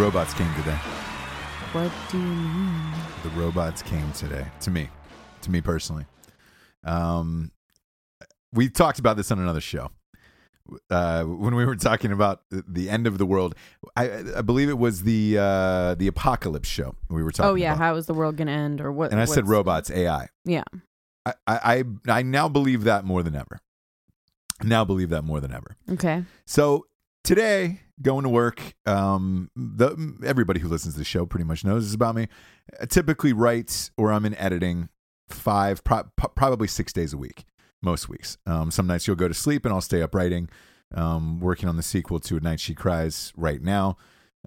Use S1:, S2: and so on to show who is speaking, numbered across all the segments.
S1: robots came today.
S2: What do you mean?
S1: The robots came today. To me. To me personally. Um we talked about this on another show. Uh, when we were talking about the- end of the world, I, I believe it was the uh, the apocalypse show we were talking
S2: Oh yeah,
S1: about.
S2: how is the world gonna end or what?
S1: and I said robots, AI.
S2: Yeah.
S1: I I I now believe that more than ever. Now believe that more than ever.
S2: Okay.
S1: So today, going to work, um, the, everybody who listens to the show pretty much knows this about me. I typically write or I'm in editing five, pro- pro- probably six days a week, most weeks. Um, some nights you'll go to sleep and I'll stay up writing, um, working on the sequel to A Night She Cries right now.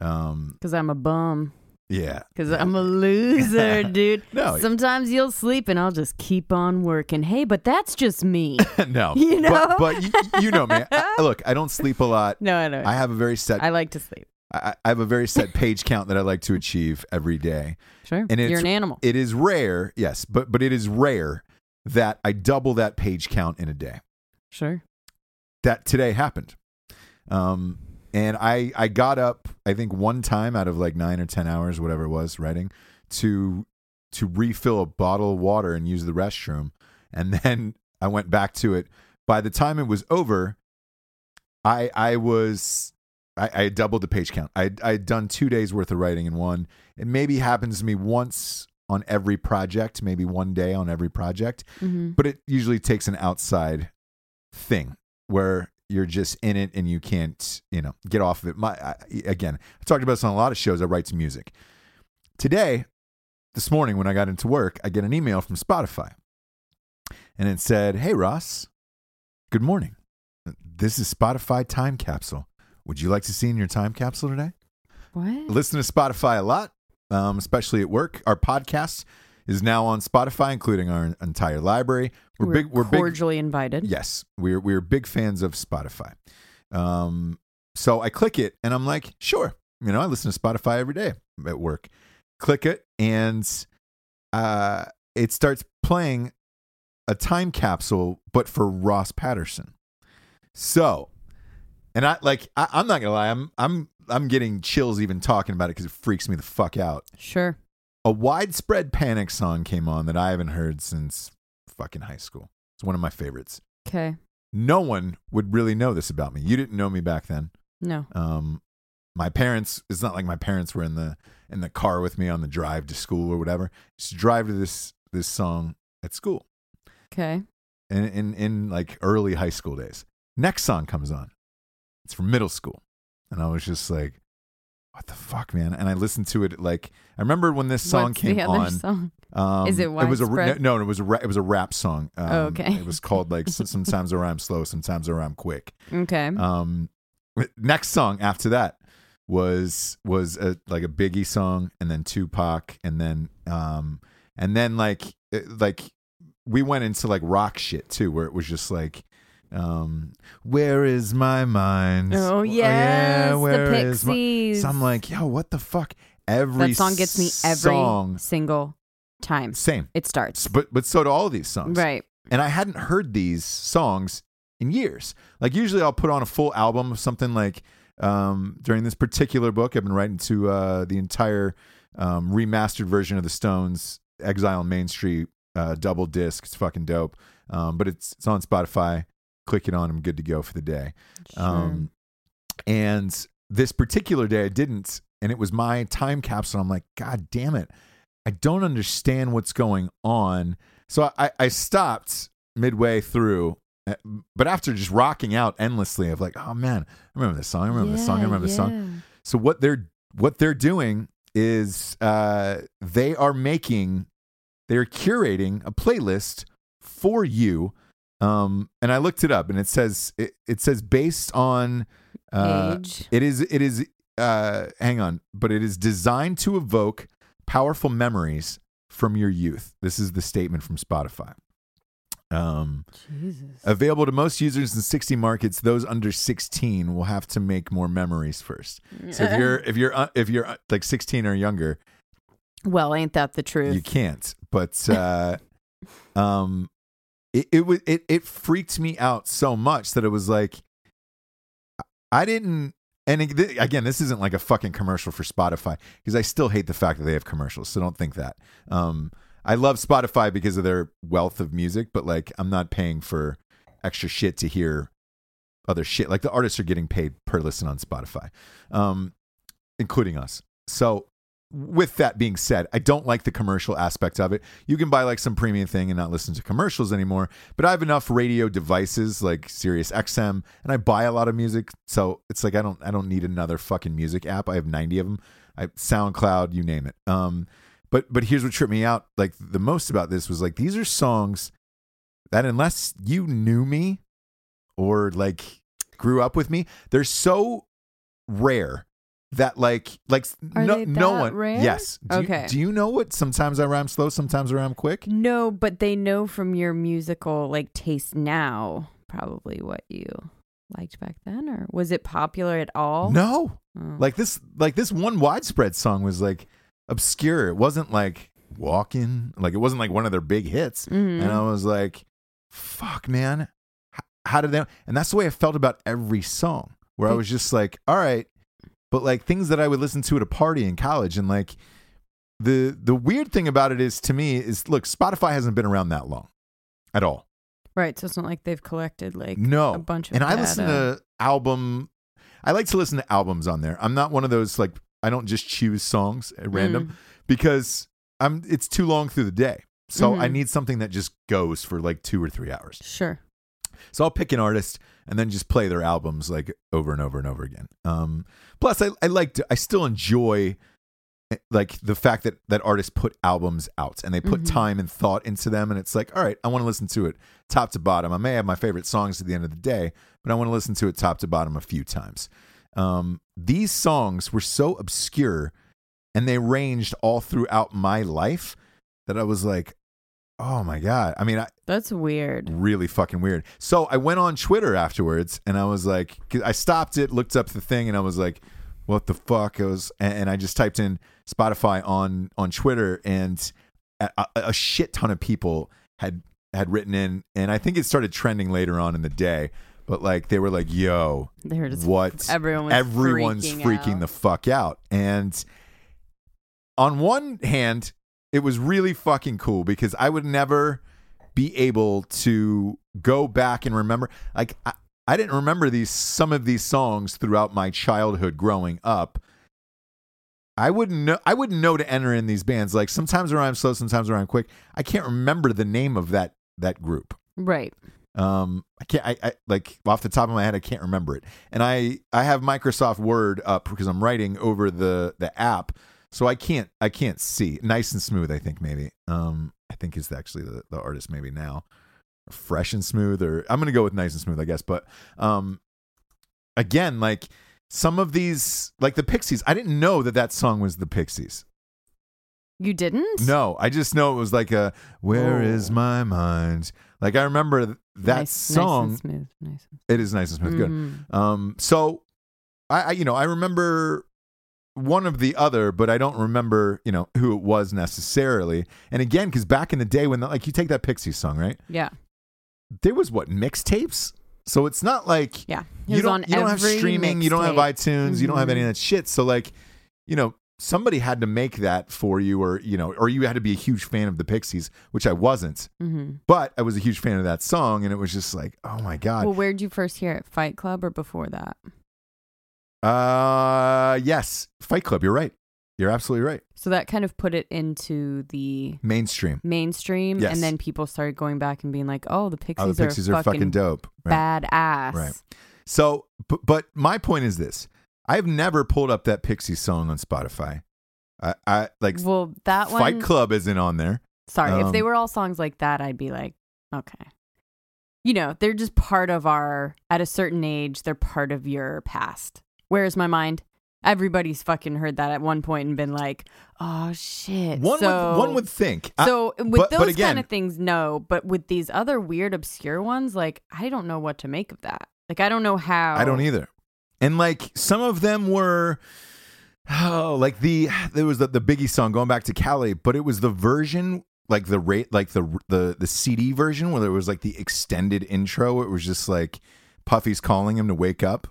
S1: Um,
S2: Because I'm a bum.
S1: Yeah.
S2: Because I'm a loser, dude.
S1: No.
S2: Sometimes you'll sleep and I'll just keep on working. Hey, but that's just me.
S1: no.
S2: You know?
S1: But, but you, you know me. I- look, I don't sleep a lot.
S2: no, I don't.
S1: I have a very set
S2: I like to sleep.
S1: I, I have a very set page count that I like to achieve every day.
S2: Sure.
S1: And
S2: You're an animal.
S1: It is rare, yes, but but it is rare that I double that page count in a day.
S2: Sure.
S1: That today happened. Um, and I I got up I think one time out of like nine or ten hours, whatever it was, writing to to refill a bottle of water and use the restroom, and then I went back to it. By the time it was over, I I was I, I doubled the page count. I I had done two days worth of writing in one. It maybe happens to me once on every project, maybe one day on every project,
S2: hmm
S1: but it usually takes an outside thing where you're just in it and you can't you know get off of it. My I, again, I talked about this on a lot of shows. I write some music. Today, this morning when I got into work, I get an email from Spotify, and it said, "Hey Ross, good morning. This is Spotify Time Capsule. Would you like to see in your time capsule today?"
S2: What?
S1: listen to Spotify a lot, um, especially at work. Our podcast is now on Spotify, including our entire library. We're, big. We're big.
S2: cordially invited.
S1: Yes, we're we're big fans of Spotify. Um, so I click it, and I'm like, sure. You know, I listen to Spotify every day at work. Click it, and uh, it starts playing a time capsule, but for Ross Patterson. So, and I like, I, I'm not gonna lie, I'm I'm I'm getting chills even talking about it because it freaks me the fuck out.
S2: Sure.
S1: A widespread panic song came on that I haven't heard since fucking high school. It's one of my favorites.
S2: Okay.
S1: No one would really know this about me. You didn't know me back then.
S2: No.
S1: Um, my parents. It's not like my parents were in the in the car with me on the drive to school or whatever. Just drive to this this song at school
S2: Okay.
S1: in in in like early high school days. Next song comes on. It's from middle school, and I was just like, "What the fuck, man?" And I listened to it like I remember when this song
S2: What's
S1: came
S2: the other
S1: on.
S2: song?
S1: Um,
S2: Is it
S1: It was a no, no, it was a ra- it was a rap song. Um,
S2: Oh, okay.
S1: It was called like sometimes I rhyme slow, sometimes I rhyme quick.
S2: Okay.
S1: Um, next song after that was was a, like a Biggie song, and then Tupac, and then um, and then like like we went into like rock shit too, where it was just like. Um, where is my mind?
S2: oh yes, the
S1: where is my-
S2: Pixies.
S1: So I'm like, yo, what the fuck? Every
S2: that song gets me every
S1: song
S2: single time
S1: same.
S2: it starts.
S1: But but so do all of these songs.
S2: Right.
S1: And I hadn't heard these songs in years. Like usually I'll put on a full album of something like um, during this particular book, I've been writing to uh, the entire um, remastered version of the Stones Exile on Main Street uh, double disc. It's fucking dope. Um, but it's it's on Spotify. Click it on. I'm good to go for the day.
S2: Sure.
S1: Um, and this particular day I didn't, and it was my time capsule. I'm like, God damn it. I don't understand what's going on. So I, I stopped midway through, uh, but after just rocking out endlessly of like, oh man, I remember this song, I remember this song, I remember this song. So what they're what they're doing is uh, they are making, they're curating a playlist for you. Um, and I looked it up, and it says it, it says based on uh,
S2: Age.
S1: it is it is uh, hang on, but it is designed to evoke powerful memories from your youth. This is the statement from Spotify. Um,
S2: Jesus.
S1: available to most users in 60 markets. Those under 16 will have to make more memories first. So if you're if you're uh, if you're uh, like 16 or younger,
S2: well, ain't that the truth?
S1: you can't. But uh, um, it it was it it freaked me out so much that it was like I didn't. And again, this isn't like a fucking commercial for Spotify because I still hate the fact that they have commercials. So don't think that. Um, I love Spotify because of their wealth of music, but like I'm not paying for extra shit to hear other shit. Like the artists are getting paid per listen on Spotify, um, including us. So with that being said, I don't like the commercial aspect of it. You can buy like some premium thing and not listen to commercials anymore. But I have enough radio devices like Sirius XM, and I buy a lot of music, so it's like I don't I don't need another fucking music app. I have ninety of them. I SoundCloud, you name it. Um, but but here's what tripped me out like the most about this was like these are songs that unless you knew me or like grew up with me, they're so rare that like like
S2: Are
S1: no no one
S2: rare?
S1: yes do
S2: Okay.
S1: you, do you know what sometimes I rhyme slow sometimes I rhyme quick
S2: No, but they know from your musical like taste now probably what you liked back then, or was it popular at all?
S1: no
S2: Oh.
S1: like this like this one widespread song was like obscure it wasn't like walking. Like it wasn't like one of their big hits.
S2: Mhm.
S1: And I was like, fuck, man. How did they? And that's the way I felt about every song, where I was just like, all right, but like things that I would listen to at a party in college, and like the the weird thing about it is to me is look, Spotify hasn't been around that long at all.
S2: Right. So it's not like they've collected like
S1: No,
S2: a bunch of
S1: and I listen to album. I like to listen to albums on there. I'm not one of those like I don't just choose songs at random
S2: Mm.
S1: because I'm it's too long through the day. So I
S2: Mhm.
S1: need something that just goes for like two or three hours.
S2: Sure.
S1: So I'll pick an artist and then just play their albums like over and over and over again. Um, plus, I, I like to, I still enjoy eh, like the fact that that artists put albums out and they put
S2: Mhm.
S1: time and thought into them. And it's like, all right, I want to listen to it top to bottom. I may have my favorite songs at the end of the day, but I want to listen to it top to bottom a few times. Um, these songs were so obscure and they ranged all throughout my life that I was like, oh my God. I mean, I,
S2: That's weird.
S1: really fucking weird. So I went on Twitter afterwards and I was like, I stopped it, looked up the thing, and I was like, what the fuck? I was, and and I just typed in Spotify on on Twitter, and a, a- shit ton of people had had written in, and I think it started trending later on in the day. But like they were like, "Yo, what?
S2: everyone was
S1: Everyone's
S2: freaking
S1: freaking the fuck out." And on one hand, it was really fucking cool because I would never be able to go back and remember. Like I, I didn't remember these some of these songs throughout my childhood growing up. I wouldn't know. I wouldn't know to enter in these bands. Like sometimes where I'm slow, sometimes where I'm quick. I can't remember the name of that that group.
S2: Right.
S1: Um, I can't. I, I like off the top of my head, I can't remember it. And I I have Microsoft Word up because I'm writing over the the app, so I can't I can't see. Nice and smooth, I think maybe. Um, I think is actually the the artist maybe now. Fresh and smooth, or I'm gonna go with nice and smooth, I guess. But um, again, like some of these, like the Pixies, I didn't know that that song was the Pixies.
S2: You didn't?
S1: No, I just know it was like a "Where is
S2: Oh.
S1: my mind?" Like I remember that
S2: Nice-
S1: song.
S2: Nice and smooth. Nice. and-
S1: It is nice and smooth. Good.
S2: Mhm.
S1: Um, so I, I, you know, I remember one of the other, but I don't remember, you know, who it was necessarily. And again, because back in the day when, the, like, you take that Pixies song, right?
S2: Yeah.
S1: There was what mixtapes. So it's not like
S2: Yeah.
S1: You don't you don't have streaming, you don't have iTunes, you don't have any of that shit. So like, you know, somebody had to make that for you, or you know, or you had to be a huge fan of the Pixies, which I wasn't.
S2: Mhm.
S1: But I was a huge fan of that song, and it was just like, oh my god.
S2: Well, where'd you first hear it? Fight Club or before that?
S1: Uh, yes, Fight Club. You're right. You're absolutely right.
S2: So that kind of put it into the
S1: Mainstream.
S2: mainstream,
S1: Yes.
S2: and then people started going back and being like, "Oh, the Pixies,
S1: Oh, the Pixies are, fucking, dope. Right.
S2: badass."
S1: Right. So, but, but my point is this: I've never pulled up that Pixie song on Spotify. I, I like
S2: Well, that one.
S1: Fight Club isn't on there.
S2: Sorry, if they
S1: Um,
S2: were all songs like that, I'd be like, okay. You know, they're just part of our. At a certain age, they're part of your past. Where's my mind? Everybody's fucking heard that at one point and been like, "Oh shit."
S1: One
S2: so,
S1: would one would think. I-
S2: So with
S1: but-
S2: those
S1: but again-
S2: kind of things, no. But with these other weird, obscure ones, like I don't know what to make of that. Like I don't know how.
S1: I don't either. And like some of them were oh, like the there was the, the Biggie song going back to Cali, but it was the version like the rate like the the the CD version where there was like the extended intro. It was just like Puffy's calling him to wake up.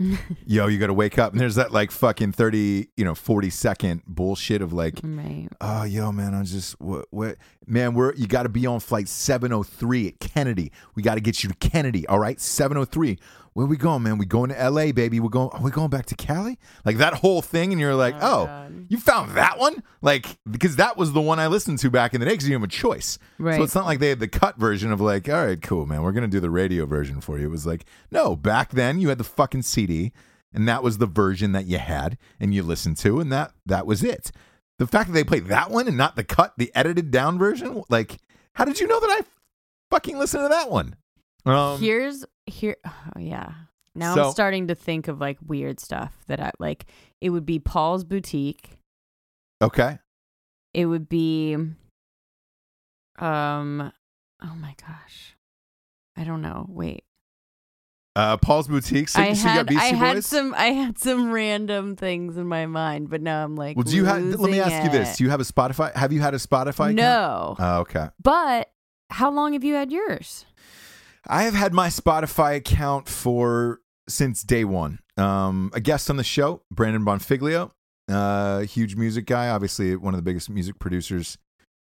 S1: Yo, you got to wake up. And there's that like fucking 30, you know, 40 second bullshit of like
S2: Right.
S1: Oh, yo, man, I'm just what, what man, we're you got to be on flight 703 at Kennedy. We got to get you to Kennedy, all right? 703. Where we going, man? We going to LA, baby. We're going are we going back to Cali? Like that whole thing and you're like,
S2: Oh,
S1: "Oh,
S2: God.
S1: you found that one?" Like because that was the one I listened to back in the day cuz you have a choice.
S2: Right.
S1: So it's not like they had the cut version of like, "All right, cool, man. We're going to do the radio version for you." It was like, "No, back then you had the fucking CD and that was the version that you had and you listened to and that that was it." The fact that they played that one and not the cut, the edited down version, like, how did you know that I fucking listened to that one? Um,
S2: Here's here. Oh yeah. Now
S1: So-
S2: I'm starting to think of like weird stuff that I like. It would be Paul's boutique.
S1: okay.
S2: It would be. Um. Oh my gosh. I don't know. Wait.
S1: Uh, Paul's Boutique. So,
S2: I
S1: so you got
S2: had I had some I had some random things in my mind, but now I'm like,
S1: well, do you have? Let me ask you this. Do you have a Spotify? Have you had a Spotify?
S2: No,
S1: Oh, okay.
S2: but how long have you had yours?
S1: I have had my Spotify account for since day one. Um, a guest on the show, Brandon Bonfiglio, uh, huge music guy, obviously one of the biggest music producers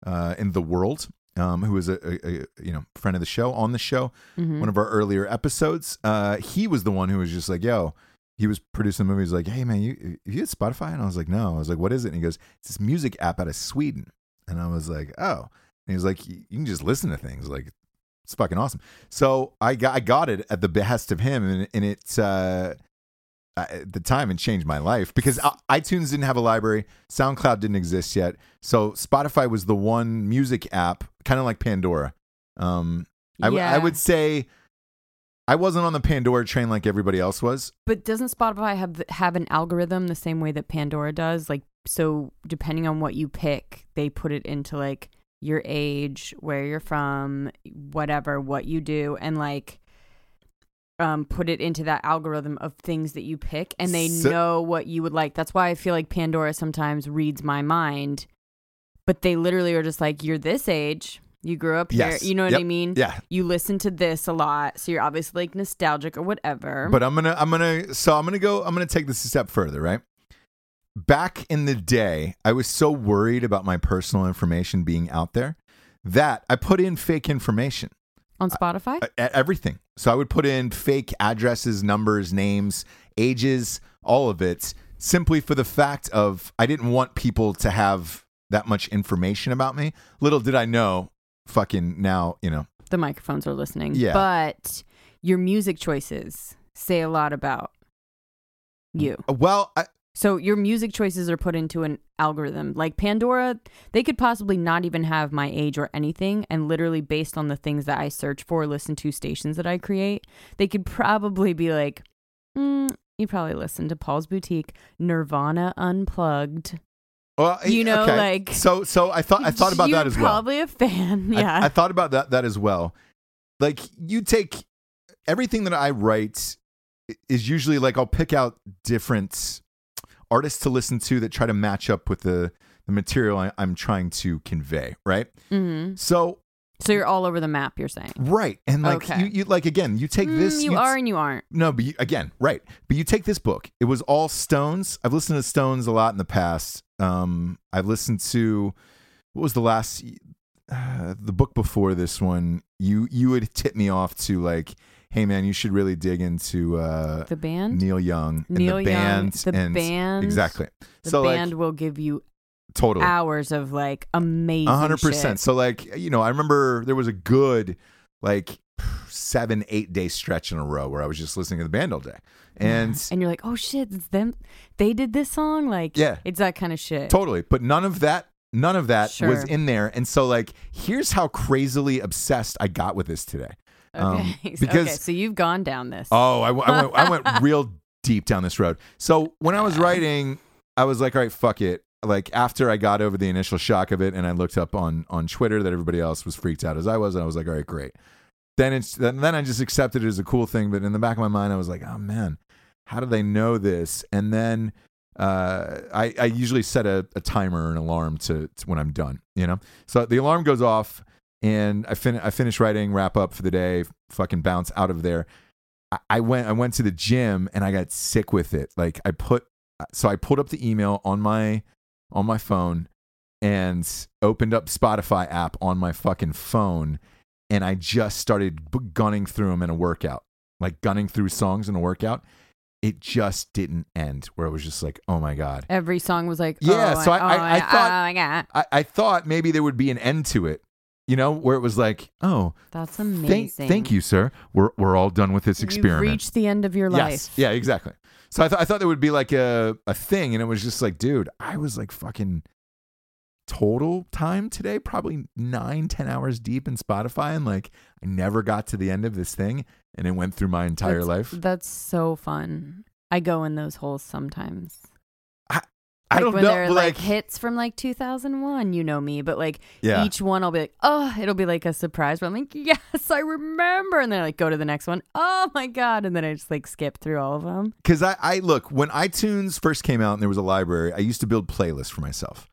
S1: uh, in the world. Um, who was a, a, a you know friend of the show on the show,
S2: Mhm.
S1: one of our earlier episodes. Uh, he was the one who was just like, "Yo." He was producing the movie. He's like, "Hey man, you you had Spotify?" And I was like, "No." I was like, "What is it?" And he goes, "It's this music app out of Sweden." And I was like, "Oh." And he was like, "You you can just listen to things. Like, it's fucking awesome." So I got I got it at the behest of him, and, and it's uh, at the time it changed my life because iTunes didn't have a library, SoundCloud didn't exist yet, so Spotify was the one music app, kind of like Pandora. Um, I, w- I
S2: Yeah.
S1: would say I wasn't on the Pandora train like everybody else was.
S2: But doesn't Spotify have have an algorithm the same way that Pandora does? Like, so depending on what you pick, they put it into like your age, where you're from, whatever, what you do, and like um put it into that algorithm of things that you pick and they
S1: So-
S2: know what you would like. That's why I feel like Pandora sometimes reads my mind. But they literally are just like, You're this age, you grew up
S1: Yes.
S2: here, you know what I mean?
S1: Yeah,
S2: You listen to this a lot, so you're obviously like nostalgic or whatever.
S1: But I'm gonna I'm gonna so I'm gonna go I'm gonna take this a step further, right? Back in the day, I was so worried about my personal information being out there that I put in fake information.
S2: on Spotify?
S1: uh, e- everything. So I would put in fake addresses, numbers, names, ages, all of it, simply for the fact of I didn't want people to have that much information about me. Little did I know, fucking now, you know.
S2: the microphones are listening.
S1: Yeah.
S2: But your music choices say a lot about you.
S1: Well, I,
S2: So your music choices are put into an algorithm. Like Pandora, they could possibly not even have my age or anything. And literally, based on the things that I search for, listen to stations that I create, they could probably be like, mm, you probably listen to Paul's Boutique, Nirvana Unplugged.
S1: well,
S2: You know,
S1: okay.
S2: like-
S1: so. So I thought I thought about that as well.
S2: Probably a fan.
S1: I-
S2: Yeah.
S1: I, thought about that that as well. Like you take everything that I write is usually like I'll pick out different artists to listen to that try to match up with the the material I, I'm trying to convey, right?
S2: hmm
S1: So
S2: So you're all over the map. You're saying.
S1: right, and like
S2: Okay.
S1: you, you like again, you take
S2: Mm,
S1: this.
S2: you
S1: t-
S2: are and you aren't.
S1: no, but you, again, right. But you take this book. It was all Stones. I've listened to Stones a lot in the past. Um, I've listened to what was the last uh, the book before this one. You you would tip me off to like, hey man, you should really dig into uh,
S2: The band.
S1: Neil Young and
S2: Neil
S1: the
S2: Young,
S1: band.
S2: the
S1: and
S2: band,
S1: exactly.
S2: The
S1: so
S2: band
S1: like
S2: will give you
S1: totally.
S2: hours of like amazing.
S1: A hundred percent. So like you know, I remember there was a good like seven eight day stretch in a row where I was just listening to the band all day, and
S2: and you're like, oh shit, it's them. They did this song. Like,
S1: Yeah.
S2: it's that kind of shit.
S1: totally. But none of that, none of that was in there. And so like, here's how crazily obsessed I got with this today. Um,
S2: Okay,
S1: because-
S2: okay, so you've gone down this.
S1: Oh, I, I went, I went real deep down this road. So when I was writing, I was like, all right, fuck it. Like after I got over the initial shock of it, and I looked up on on Twitter that everybody else was freaked out as I was, and I was like, all right, great. Then it's then, then I just accepted it as a cool thing. But in the back of my mind, I was like, oh man, how do they know this? And then uh, I, I usually set a, a timer an alarm to, to when I'm done, you know? So the alarm goes off and I, fin- I finish writing, wrap up for the day, fucking bounce out of there. I, I went, I went to the gym and I got sick with it. Like I put, so I pulled up the email on my, on my phone and opened up Spotify app on my fucking phone. And I just started gunning through them in a workout, like gunning through songs in a workout it just didn't end where it was just like, oh my God.
S2: Every song was like,
S1: Yeah,
S2: oh,
S1: so I-
S2: oh,
S1: I- I oh, thought-
S2: oh my god,
S1: I, I thought maybe there would be an end to it, you know, where it was like, oh,
S2: that's
S1: thank,
S2: amazing.
S1: thank you, sir. We're, we're all done with this
S2: You've
S1: experiment.
S2: reached the end of your life. yes.
S1: Yeah, exactly. So I, th- I thought there would be like a, a thing. And it was just like, dude, I was like fucking total time today, probably nine, ten hours deep in Spotify. And like, I never got to the end of this thing. And it went through my entire
S2: That's-
S1: life.
S2: That's so fun. I go in those holes sometimes.
S1: I don't
S2: when
S1: know,
S2: they're
S1: like-
S2: like, hits from like 2001, you know me, but like
S1: Yeah.
S2: each one I'll be like, oh, it'll be like a surprise. But I'm like, yes, I remember. And then I like go to the next one. Oh my God. And then I just like skip through all of them.
S1: Because I, I look when iTunes first came out and there was a library, I used to build playlists for myself.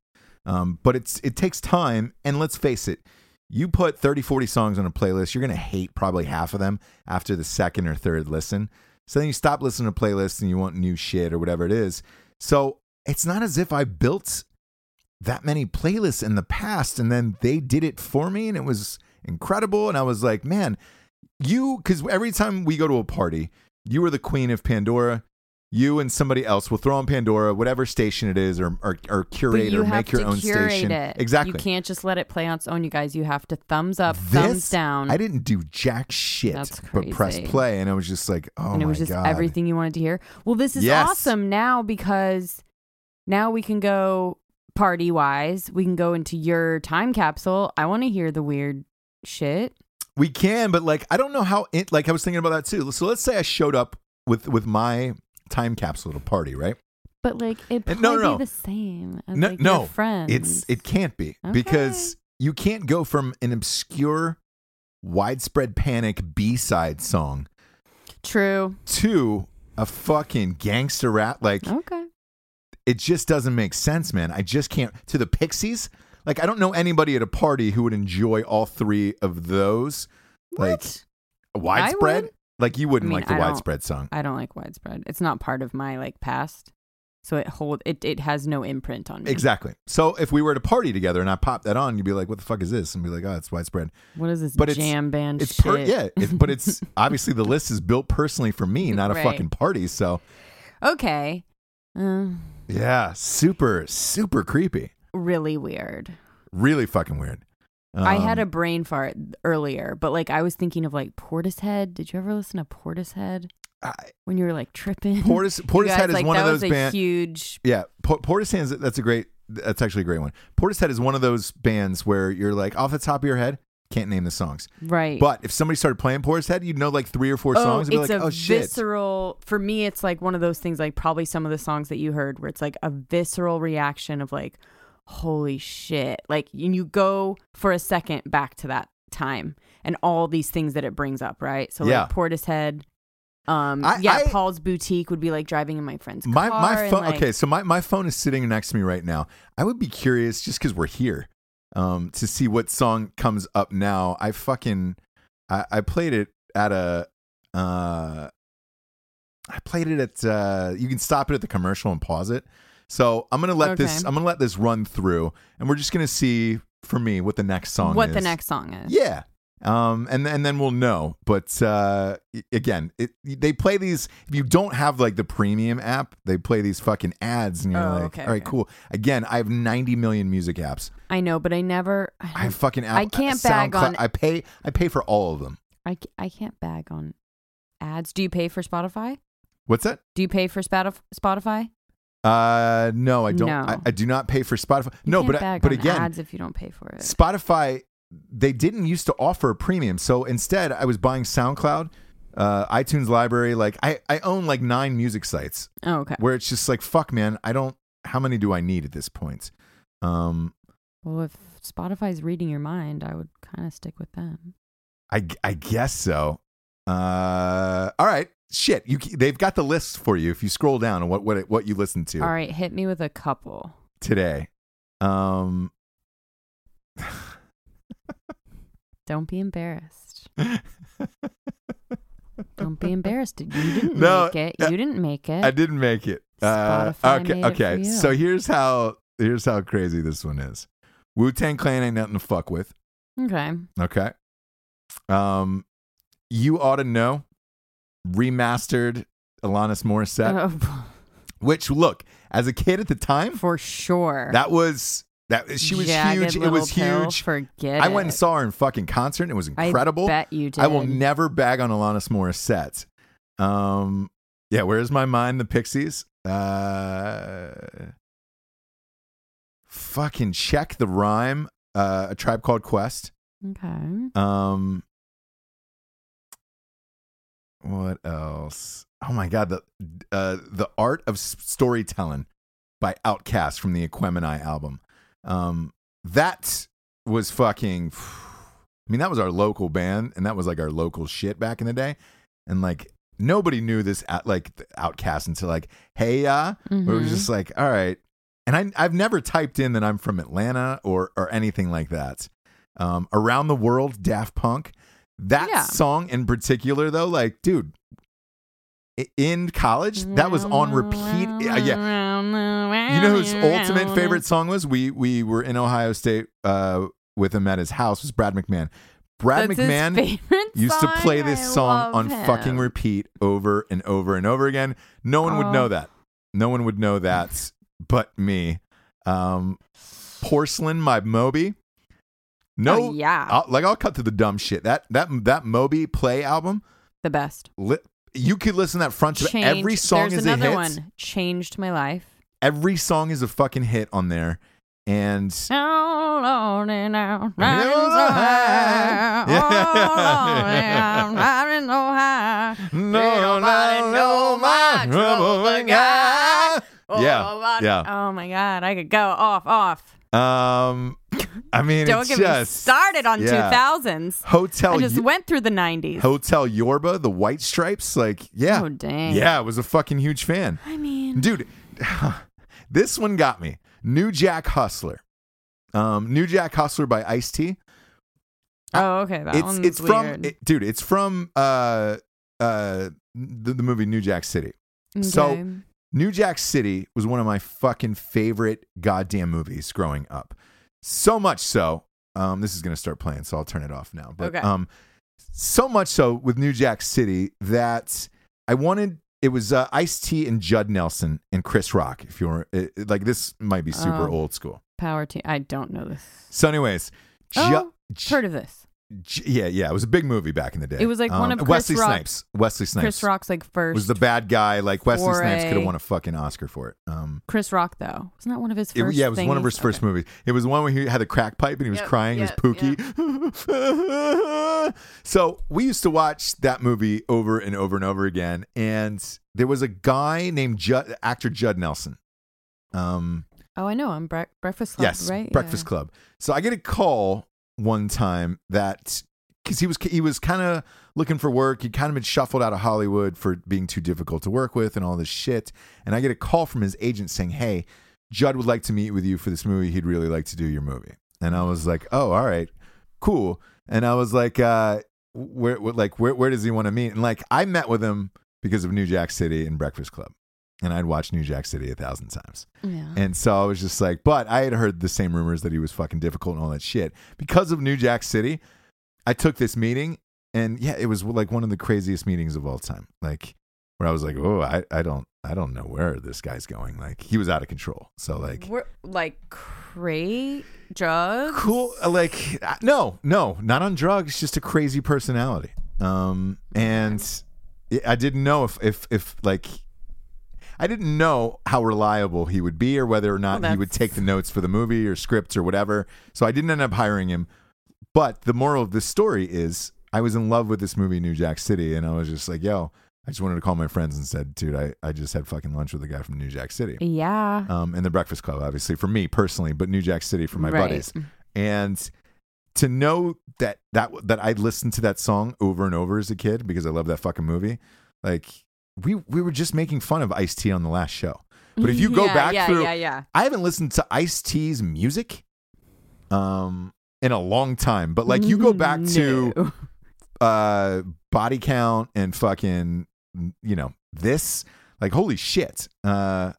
S1: Um, but it's it takes time, and let's face it, you put 30, 40 songs on a playlist, you're gonna hate probably half of them after the second or third listen. So then you stop listening to playlists and you want new shit or whatever it is. So it's not as if I built that many playlists in the past and then they did it for me and it was incredible. And I was like, man, you, because every time we go to a party, you are the queen of Pandora. You and somebody else will throw on Pandora, whatever station it is, or or, or curate or make your own
S2: curate
S1: station.
S2: it.
S1: Exactly.
S2: You can't just let it play on its own, you guys. You have to thumbs up,
S1: This,
S2: thumbs down.
S1: I didn't do jack shit, but press play, and I was just like, oh
S2: and it was just
S1: god,
S2: everything you wanted to hear. Well, this is
S1: Yes.
S2: awesome now because now we can go party wise. We can go into your time capsule. I want to hear the weird shit.
S1: We can, but like I don't know how. It, like I was thinking about that too. So let's say I showed up with with my time capsule at a party, right?
S2: But like it
S1: And
S2: probably
S1: no, no, no.
S2: be the same as
S1: No,
S2: like
S1: no,
S2: your friends.
S1: It's it can't be because you can't go from an obscure, widespread panic B side song
S2: true.
S1: to a fucking gangster rap. Like
S2: Okay.
S1: It just doesn't make sense, man. I just can't. To the Pixies, like I don't know anybody at a party who would enjoy all three of those. Like widespread. Like you wouldn't
S2: I mean,
S1: like the widespread song.
S2: I don't like widespread. It's not part of my like past, so it hold it. It has no imprint on me.
S1: Exactly. So if we were at a party together and I popped that on, you'd be like, "What the fuck is this?" And be like, "Oh, it's widespread."
S2: What is this
S1: But it's-
S2: jam band
S1: It's
S2: shit?
S1: per- yeah, but it's obviously the list is built personally for me, not a
S2: Right.
S1: fucking party. So
S2: Okay. Uh,
S1: yeah, super super creepy,
S2: really weird.
S1: really fucking weird.
S2: I had
S1: Um,
S2: a brain fart earlier, but like I was thinking of like Portishead. Did you ever listen to Portishead
S1: I-
S2: when you were like tripping?
S1: Portis Portishead
S2: guys,
S1: is
S2: like,
S1: one of those bands.
S2: huge.
S1: Yeah, Por- Portishead that's a great. That's actually a great one. Portishead is one of those bands where you're like off the top of your head can't name the songs,
S2: Right.
S1: but if somebody started playing Portishead, you'd know like three or four
S2: oh,
S1: songs. And be
S2: it's
S1: like,
S2: a
S1: oh shit,
S2: visceral. For me, it's like one of those things. Like probably some of the songs that you heard, where it's like a visceral reaction of like, "Holy shit!" Like, and you go for a second back to that time and all these things that it brings up. Right. So
S1: Yeah.
S2: like Portishead. Um.
S1: I-
S2: yeah.
S1: I-
S2: Paul's boutique would be like driving in my friend's
S1: my
S2: car.
S1: my phone.
S2: like-
S1: okay, so my my phone is sitting next to me right now. I would be curious just because we're here, um, to see what song comes up now. I fucking I, I played it at a uh, I played it at uh, you can stop it at the commercial and pause it. So I'm gonna let this I'm gonna let this run through, and we're just gonna see for me what the next song
S2: what
S1: is.
S2: the next song is.
S1: Yeah. Um, and and then we'll know. But uh, again, it, they play these. If you don't have like the premium app, they play these fucking ads, and you're
S2: Oh,
S1: like,
S2: okay,
S1: all right,
S2: okay.
S1: cool. Again, I have 90 million music apps.
S2: I know, but I never.
S1: I have fucking. App,
S2: I can't bag
S1: SoundCloud-
S2: on-
S1: I pay. I pay for all of them.
S2: I, I can't bag on ads. Do you pay for Spotify?
S1: What's that?
S2: Do you pay for Spotify?
S1: Uh, no, I don't.
S2: No.
S1: I, I do not pay for Spotify.
S2: You
S1: no, but I,
S2: bag
S1: but
S2: on
S1: again,
S2: ads if you don't pay for it.
S1: Spotify, they didn't used to offer a premium. So instead, I was buying SoundCloud, uh, iTunes library. Like I, I own like nine music sites.
S2: Oh, okay.
S1: where it's just like fuck man i don't how many do i need at this point um
S2: Well, if Spotify's reading your mind, I would kind of stick with them.
S1: i i guess so uh all right shit you they've got the list for you if you scroll down and what what what you listen to
S2: All right, hit me with a couple.
S1: today um
S2: Don't be embarrassed. Don't be embarrassed. You didn't
S1: No,
S2: make it.
S1: uh,
S2: You didn't make it.
S1: i didn't make it uh okay
S2: it
S1: okay
S2: you.
S1: so here's how here's how crazy this one is wu-tang clan ain't nothing to fuck with
S2: okay.
S1: okay um you ought to know remastered alanis morissette
S2: Oh,
S1: Which look, as a kid at the time,
S2: for sure.
S1: that was that she was
S2: Jagged
S1: huge. It was
S2: Pill,
S1: huge.
S2: Forget
S1: I went and saw her in fucking concert. It was incredible.
S2: I bet you did.
S1: I will never bag on Alanis Morissette. Um, yeah, where's my mind? The Pixies. Uh, fucking check the rhyme. Uh, a tribe called Quest.
S2: Okay.
S1: Um, what else? Oh my god, the uh, the art of storytelling by Outkast from the Aquemini album. Um, that was fucking. I mean, that was our local band, and that was like our local shit back in the day. And like nobody knew this at like Outkast until like, hey ya. Was
S2: Mhm.
S1: just like, all right. And I I've never typed in that I'm from Atlanta or or anything like that. Um, around the world, Daft Punk. That
S2: Yeah.
S1: song in particular, though, like, dude, in college, that was on repeat. yeah, you know whose ultimate favorite song was? We we were in Ohio State uh, with him at his house. Was Brad McMahon? Brad
S2: That's
S1: McMahon used to play this song on
S2: him.
S1: fucking repeat over and over and over again. No one would
S2: Oh.
S1: know that. No one would know that but me. Um, Porcelain, my Moby. No,
S2: Oh, yeah.
S1: I'll, like I'll cut to the dumb shit. That that that Moby Play album.
S2: the best.
S1: You could listen to that front to
S2: Changed.
S1: every song
S2: There's
S1: is a
S2: another
S1: hit.
S2: one. Changed my life.
S1: Every song is a fucking hit on there, and
S2: Oh, Lordy, now,
S1: Yeah.
S2: riding so high. Oh, Lordy, I'm riding so high.
S1: no,
S2: nobody know my trouble but God.
S1: Yeah,
S2: Oh, Lordy.
S1: yeah.
S2: Oh my God, I could go off, off.
S1: Um, I mean,
S2: Don't get me started on
S1: yeah.
S2: 2000s.
S1: Hotel
S2: I just
S1: Yo-
S2: went through the 90s.
S1: Hotel Yorba, the White Stripes. Like, yeah,
S2: Oh, dang.
S1: yeah, I was a fucking huge fan,
S2: I mean,
S1: dude. this one got me. New Jack Hustler. Um, New Jack Hustler by Ice T.
S2: oh, okay. That
S1: it's it's from it- dude. It's from uh uh the, the movie New Jack City. so-
S2: Okay.
S1: New Jack City was one of my fucking favorite goddamn movies growing up. So much so, um, this is gonna start playing, so I'll turn it off now. But
S2: Okay.
S1: um, so much so with New Jack City that I wanted. It was uh, Ice T and Judd Nelson and Chris Rock. If you're like, this might be super
S2: Oh.
S1: old school.
S2: Power team. I don't know this.
S1: So, anyways, Ju-
S2: Oh,
S1: Ju-
S2: Heard of this?
S1: Yeah, yeah, it was a big movie back in the day. Um,
S2: It was like one of Chris
S1: Wesley Snipes. Wesley Snipes
S2: Chris Rock's like first.
S1: was the bad guy. Like Wesley Snipes could have won a fucking Oscar for it. Um,
S2: Chris Rock though. Wasn't that one of his
S1: it-
S2: first?
S1: yeah, it was one of his
S2: things?
S1: first
S2: Okay.
S1: movies. It was one where he had the crack pipe and he was
S2: Yep,
S1: crying.
S2: yep,
S1: it was Pookie. so we used to watch that movie over and over and over again. And there was a guy named Judd, actor Judd Nelson. Um,
S2: Oh, I know. I'm Bre- Breakfast Club.
S1: yes,
S2: right.
S1: Breakfast
S2: Yeah.
S1: Club. So I get a call one time that because he was he was kind of looking for work. He kind of been shuffled out of Hollywood for being too difficult to work with and all this shit. And I get a call from his agent saying, "Hey, Judd would like to meet with you for this movie. He'd really like to do your movie." And I was like, "Oh, all right, cool." And I was like, uh, "Where, where like where where does he want to meet?" And like I met with him because of New Jack City and Breakfast Club. And I'd watched New Jack City a thousand times.
S2: Yeah.
S1: And so I was just like, but I had heard the same rumors that he was fucking difficult and all that shit. Because of New Jack City, I took this meeting and yeah, it was like one of the craziest meetings of all time. Like where I was like, oh, I, I don't I don't know where this guy's going. Like he was out of control. So like
S2: We're like crazy drugs.
S1: cool like uh, no, no, not on drugs, just a crazy personality. Um and I didn't know if if if like I didn't know how reliable he would be or whether or not
S2: Well,
S1: he would take the notes for the movie or scripts or whatever. So I didn't end up hiring him. But the moral of this story is I was in love with this movie, New Jack City, and I was just like, yo, I just wanted to call my friends and said, dude, I, I just had fucking lunch with a guy from New Jack City.
S2: Yeah.
S1: Um, and the Breakfast Club, obviously, for me personally, but New Jack City for my
S2: Right.
S1: buddies. And to know that that that I listened to that song over and over as a kid because I love that fucking movie, like we we were just making fun of Ice T on the last show. But if you go
S2: Yeah,
S1: back
S2: yeah,
S1: through,
S2: yeah, yeah.
S1: I haven't listened to Ice T's music, um, in a long time. But like you go back to uh body count and fucking you know this like holy shit uh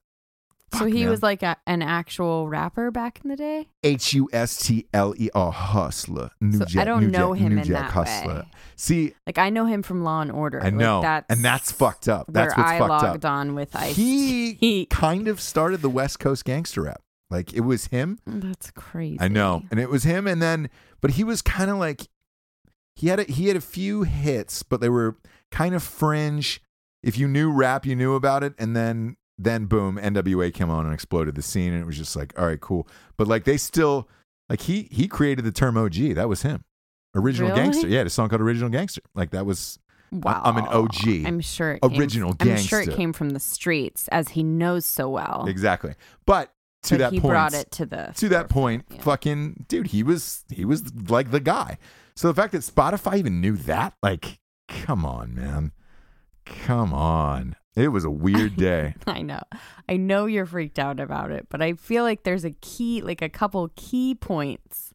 S2: So he
S1: man.
S2: was like a, an actual rapper back in the day.
S1: h-u-s-t-l-e-r hustler new
S2: So I don't
S1: new
S2: know
S1: jack,
S2: him
S1: new
S2: in
S1: jack
S2: that
S1: hustler
S2: way.
S1: see
S2: Like I know him from Law and Order.
S1: i
S2: Like,
S1: know
S2: that's
S1: and that's fucked up that's
S2: where
S1: what's
S2: I
S1: fucked
S2: logged
S1: up
S2: on with Ice.
S1: he
S2: He-
S1: kind of started the west coast gangster rap like it was him
S2: That's crazy.
S1: I know, and it was him. And then, but he was kind of like he had a, he had a few hits, but they were kind of fringe. If you knew rap, you knew about it, and then then boom, NWA came on and exploded the scene, and it was just like, all right, cool. But like they still like he he created the term OG. That was him, original
S2: Really?
S1: gangster. Yeah, the song called Original Gangster. Like that was
S2: Wow.
S1: I'm an OG.
S2: I'm sure. It came-
S1: Original
S2: I'm sure it came from the streets, as he knows so well.
S1: exactly. But to
S2: But
S1: that
S2: he
S1: point,
S2: brought it to the
S1: to that point,
S2: Yeah.
S1: fucking dude, he was he was like the guy. So the fact that Spotify even knew that, like, come on, man, come on. It was a weird day.
S2: I know. I know you're freaked out about it, but I feel like there's a key, like a couple key points,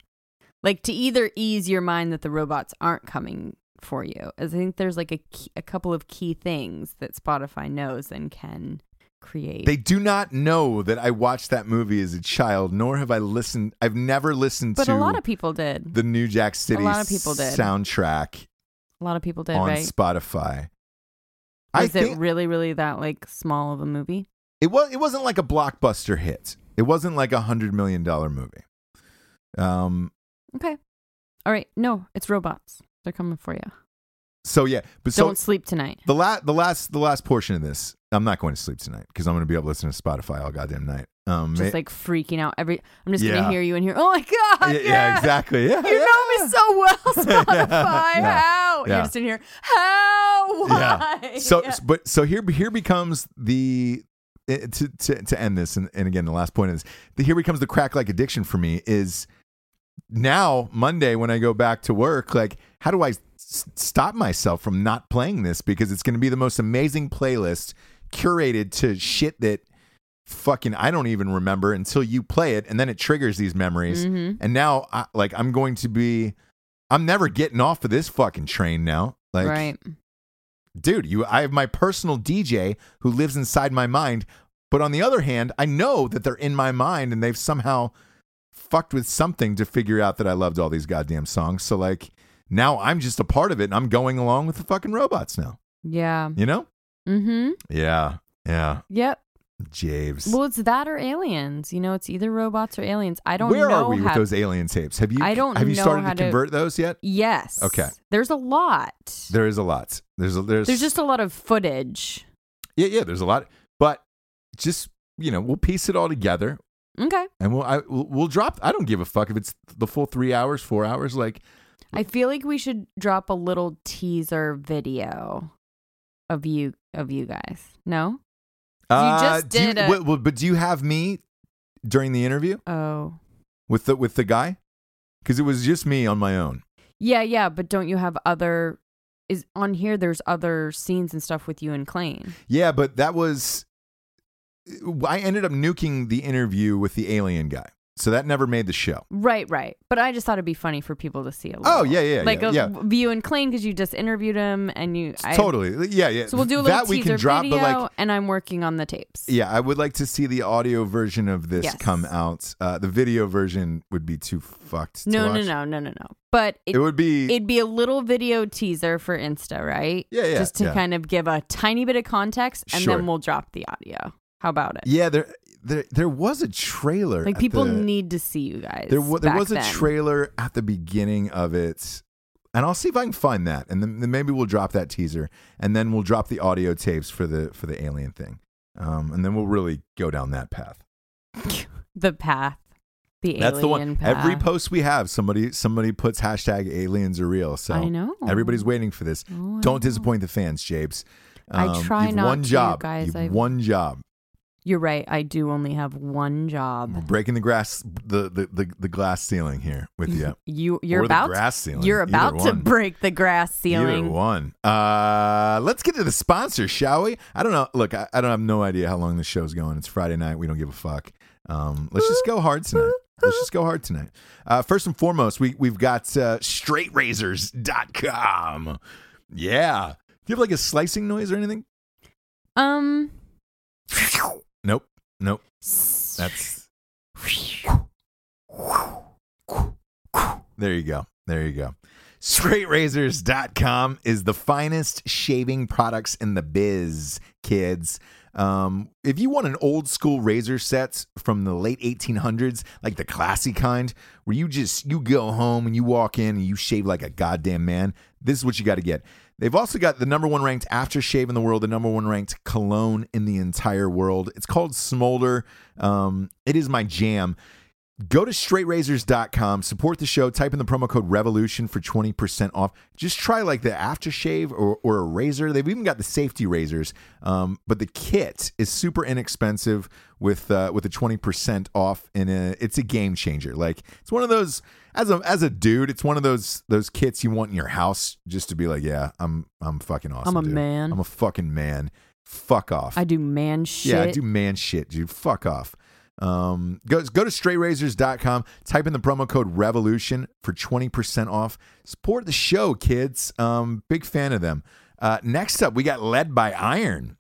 S2: like to either ease your mind that the robots aren't coming for you. As I think there's like a key, a couple of key things that Spotify knows and can create.
S1: They do not know that I watched that movie as a child, nor have I listened. I've never listened
S2: but
S1: to
S2: a lot of people did.
S1: the New Jack City a
S2: lot of people did.
S1: soundtrack
S2: A lot of people did,
S1: on
S2: right?
S1: Spotify. I
S2: Was
S1: think
S2: it really, really that like small of a movie?
S1: it was. It wasn't like a blockbuster hit. It wasn't like a hundred million dollar movie. Um.
S2: Okay. All right. No, it's robots. They're coming for you.
S1: So yeah, but
S2: Don't sleep tonight.
S1: the last, the last, the last portion of this, I'm not going to sleep tonight because I'm going to be able to listen to Spotify all goddamn night. Um.
S2: Just
S1: ma-
S2: like freaking out every. I'm just
S1: Yeah.
S2: gonna hear you in here. Oh my god!
S1: yeah,
S2: Yeah,
S1: yeah, exactly. Yeah,
S2: You know me so well, Spotify.
S1: Yeah.
S2: How?
S1: Yeah.
S2: You're just in here. How? Why?
S1: Yeah. So,
S2: Yeah.
S1: but so here, here becomes the eh, to to to end this, and, and again, the last point is the, here becomes the crack like addiction for me is now Monday when I go back to work. Like, how do I s- stop myself from not playing this because it's going to be the most amazing playlist curated to shit that fucking I don't even remember until you play it, and then it triggers these memories.
S2: Mhm.
S1: And now, I, like, I'm going to be. I'm never getting off of this fucking train now. Like,
S2: right.
S1: dude, you I have my personal DJ who lives inside my mind, but on the other hand, I know that they're in my mind and they've somehow fucked with something to figure out that I loved all these goddamn songs. So like now I'm just a part of it and I'm going along with the fucking robots now.
S2: Yeah.
S1: You know?
S2: Mm-hmm.
S1: Yeah. Yeah.
S2: Yep.
S1: Japes.
S2: Well, it's that or aliens. You know, it's either robots or aliens. I don't know.
S1: Where
S2: know
S1: are we with those alien tapes? Have you
S2: I don't
S1: have you started
S2: how
S1: to
S2: to-
S1: convert those yet?
S2: Yes.
S1: Okay.
S2: There's a lot.
S1: There is a lot. There's a, there's
S2: There's just a lot of footage.
S1: yeah yeah there's a lot, but just you know we'll piece it all together
S2: Okay.
S1: and we'll I, we'll, we'll drop. I don't give a fuck if it's the full three hours, four hours. Like
S2: I feel like we should drop a little teaser video of you of you guys. No? You uh, just
S1: do you-
S2: did a-
S1: but do you have me during the interview
S2: Oh.
S1: with the with the guy? Because it was just me on my own.
S2: Yeah, yeah, but don't you have other is on here there's other scenes and stuff with you and Klein.
S1: Yeah, but that was. I ended up nuking the interview with the alien guy, so that never made the show.
S2: Right, right. But I just thought it'd be funny for people to see a little.
S1: Oh yeah, yeah,
S2: like
S1: yeah,
S2: a
S1: yeah.
S2: view and Klein because you just interviewed him and you I,
S1: totally. Yeah, yeah.
S2: So we'll do a little
S1: that we can drop,
S2: video,
S1: but like
S2: and I'm working on the tapes.
S1: Yeah, I would like to see the audio version of this
S2: Yes.
S1: come out. Uh, the video version would be too fucked. to
S2: No, no, no, no, no, no. But it,
S1: It would be.
S2: it'd be a little video teaser for Insta, right?
S1: Yeah, yeah,
S2: Just to
S1: yeah.
S2: kind of give a tiny bit of context, and
S1: Sure.
S2: then we'll drop the audio. How about it?
S1: yeah, there, there, there was a trailer.
S2: Like people
S1: the-
S2: need to see you guys.
S1: There, there was a
S2: then.
S1: trailer at the beginning of it, and I'll see if I can find that, and then, then maybe we'll drop that teaser, and then we'll drop the audio tapes for the for the alien thing, um, and then we'll really go down that path.
S2: the path. The
S1: That's the one.
S2: path.
S1: Every post we have, somebody somebody puts hashtag aliens are real. So
S2: I know.
S1: everybody's waiting for this.
S2: Oh,
S1: Don't disappoint the fans, Japes.
S2: I try
S1: you've
S2: not
S1: one
S2: to,
S1: job,
S2: guys.
S1: You've
S2: I've-
S1: one job.
S2: You're right. I do only have one job.
S1: Breaking the grass, the, the the the glass ceiling here with you.
S2: You you're
S1: Or the
S2: about
S1: grass ceiling.
S2: you're about to break the grass
S1: Either
S2: ceiling.
S1: one. Uh, let's get to the sponsor, shall we? I don't know. Look, I, I don't have no idea how long this show's going. It's Friday night. We don't give a fuck. Um, let's just go hard tonight. Let's just go hard tonight. Uh, first and foremost, we we've got uh, straightrazors.com. Yeah. Do you have like a slicing noise or anything?
S2: Um
S1: Nope. Nope. That's There you go. There you go. StraightRazors.com is the finest shaving products in the biz, kids. Um, if you want an old school razor set from the late 1800s, like the classy kind, where you just you go home and you walk in and you shave like a goddamn man, this is what you got to get. They've also got the number one ranked aftershave in the world, the number one ranked cologne in the entire world. It's called Smolder. Um, it is my jam Go to straightrazors.com, support the show, type in the promo code REVOLUTION for 20% off. Just try like the aftershave or, or a razor. They've even got the safety razors, um, but the kit is super inexpensive with uh, with a 20% off, and it's a game changer. Like it's one of those as a as a dude, it's one of those those kits you want in your house just to be like, yeah, I'm I'm fucking awesome.
S2: I'm a
S1: dude.
S2: man.
S1: I'm a fucking man. Fuck off.
S2: I do man shit.
S1: Yeah, I do man shit, dude. Fuck off. Um, go go to straightrazors.com, type in the promo code revolution for 20% off. Support the show, kids. Um, big fan of them. Uh, next up, we got Led by Iron.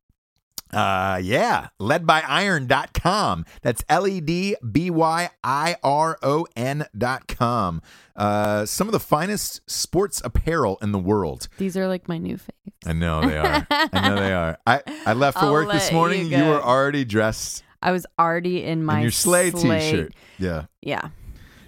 S1: Uh, yeah, ledbyiron.com. That's L E D B Y I R O N.com. Uh, some of the finest sports apparel in the world.
S2: These are like my new faves.
S1: I know they are. I know they are. I, I left for
S2: I'll
S1: work this morning.
S2: you
S1: You, were already dressed
S2: I was already in my
S1: in your sleigh,
S2: sleigh-
S1: t-shirt. Yeah.
S2: Yeah,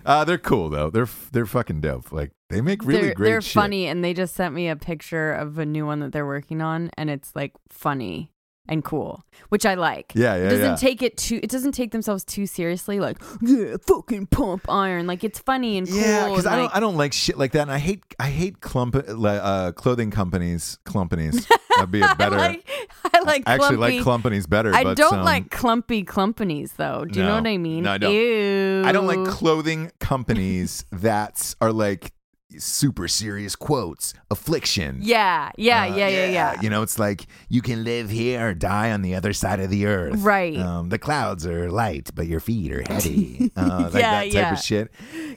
S1: Uh, they're cool though. They're they're fucking dope. Like they make really
S2: they're,
S1: great
S2: they're
S1: shit.
S2: funny, and they just sent me a picture of a new one that they're working on, and it's like funny and cool, which I like.
S1: Yeah, yeah,
S2: It doesn't
S1: yeah.
S2: take it too. It doesn't take themselves too seriously. Like, yeah, fucking pump iron. Like it's funny and cool.
S1: Yeah, because I don't
S2: like-
S1: I don't like shit like that, and I hate I hate clump uh, clothing companies companies. That'd be a better.
S2: I like, I like
S1: I actually like companies better.
S2: I
S1: but,
S2: don't
S1: um,
S2: like clumpy companies though. Do you know what I mean?
S1: No, I don't.
S2: Ew.
S1: I don't like clothing companies that are like super serious quotes. Affliction.
S2: Yeah, yeah,
S1: Uh,
S2: yeah, yeah, yeah.
S1: You know, it's like you can live here or die on the other side of the earth.
S2: Right.
S1: Um, the clouds are light, but your feet are heavy. Uh, like
S2: Yeah,
S1: that type
S2: yeah.
S1: of shit.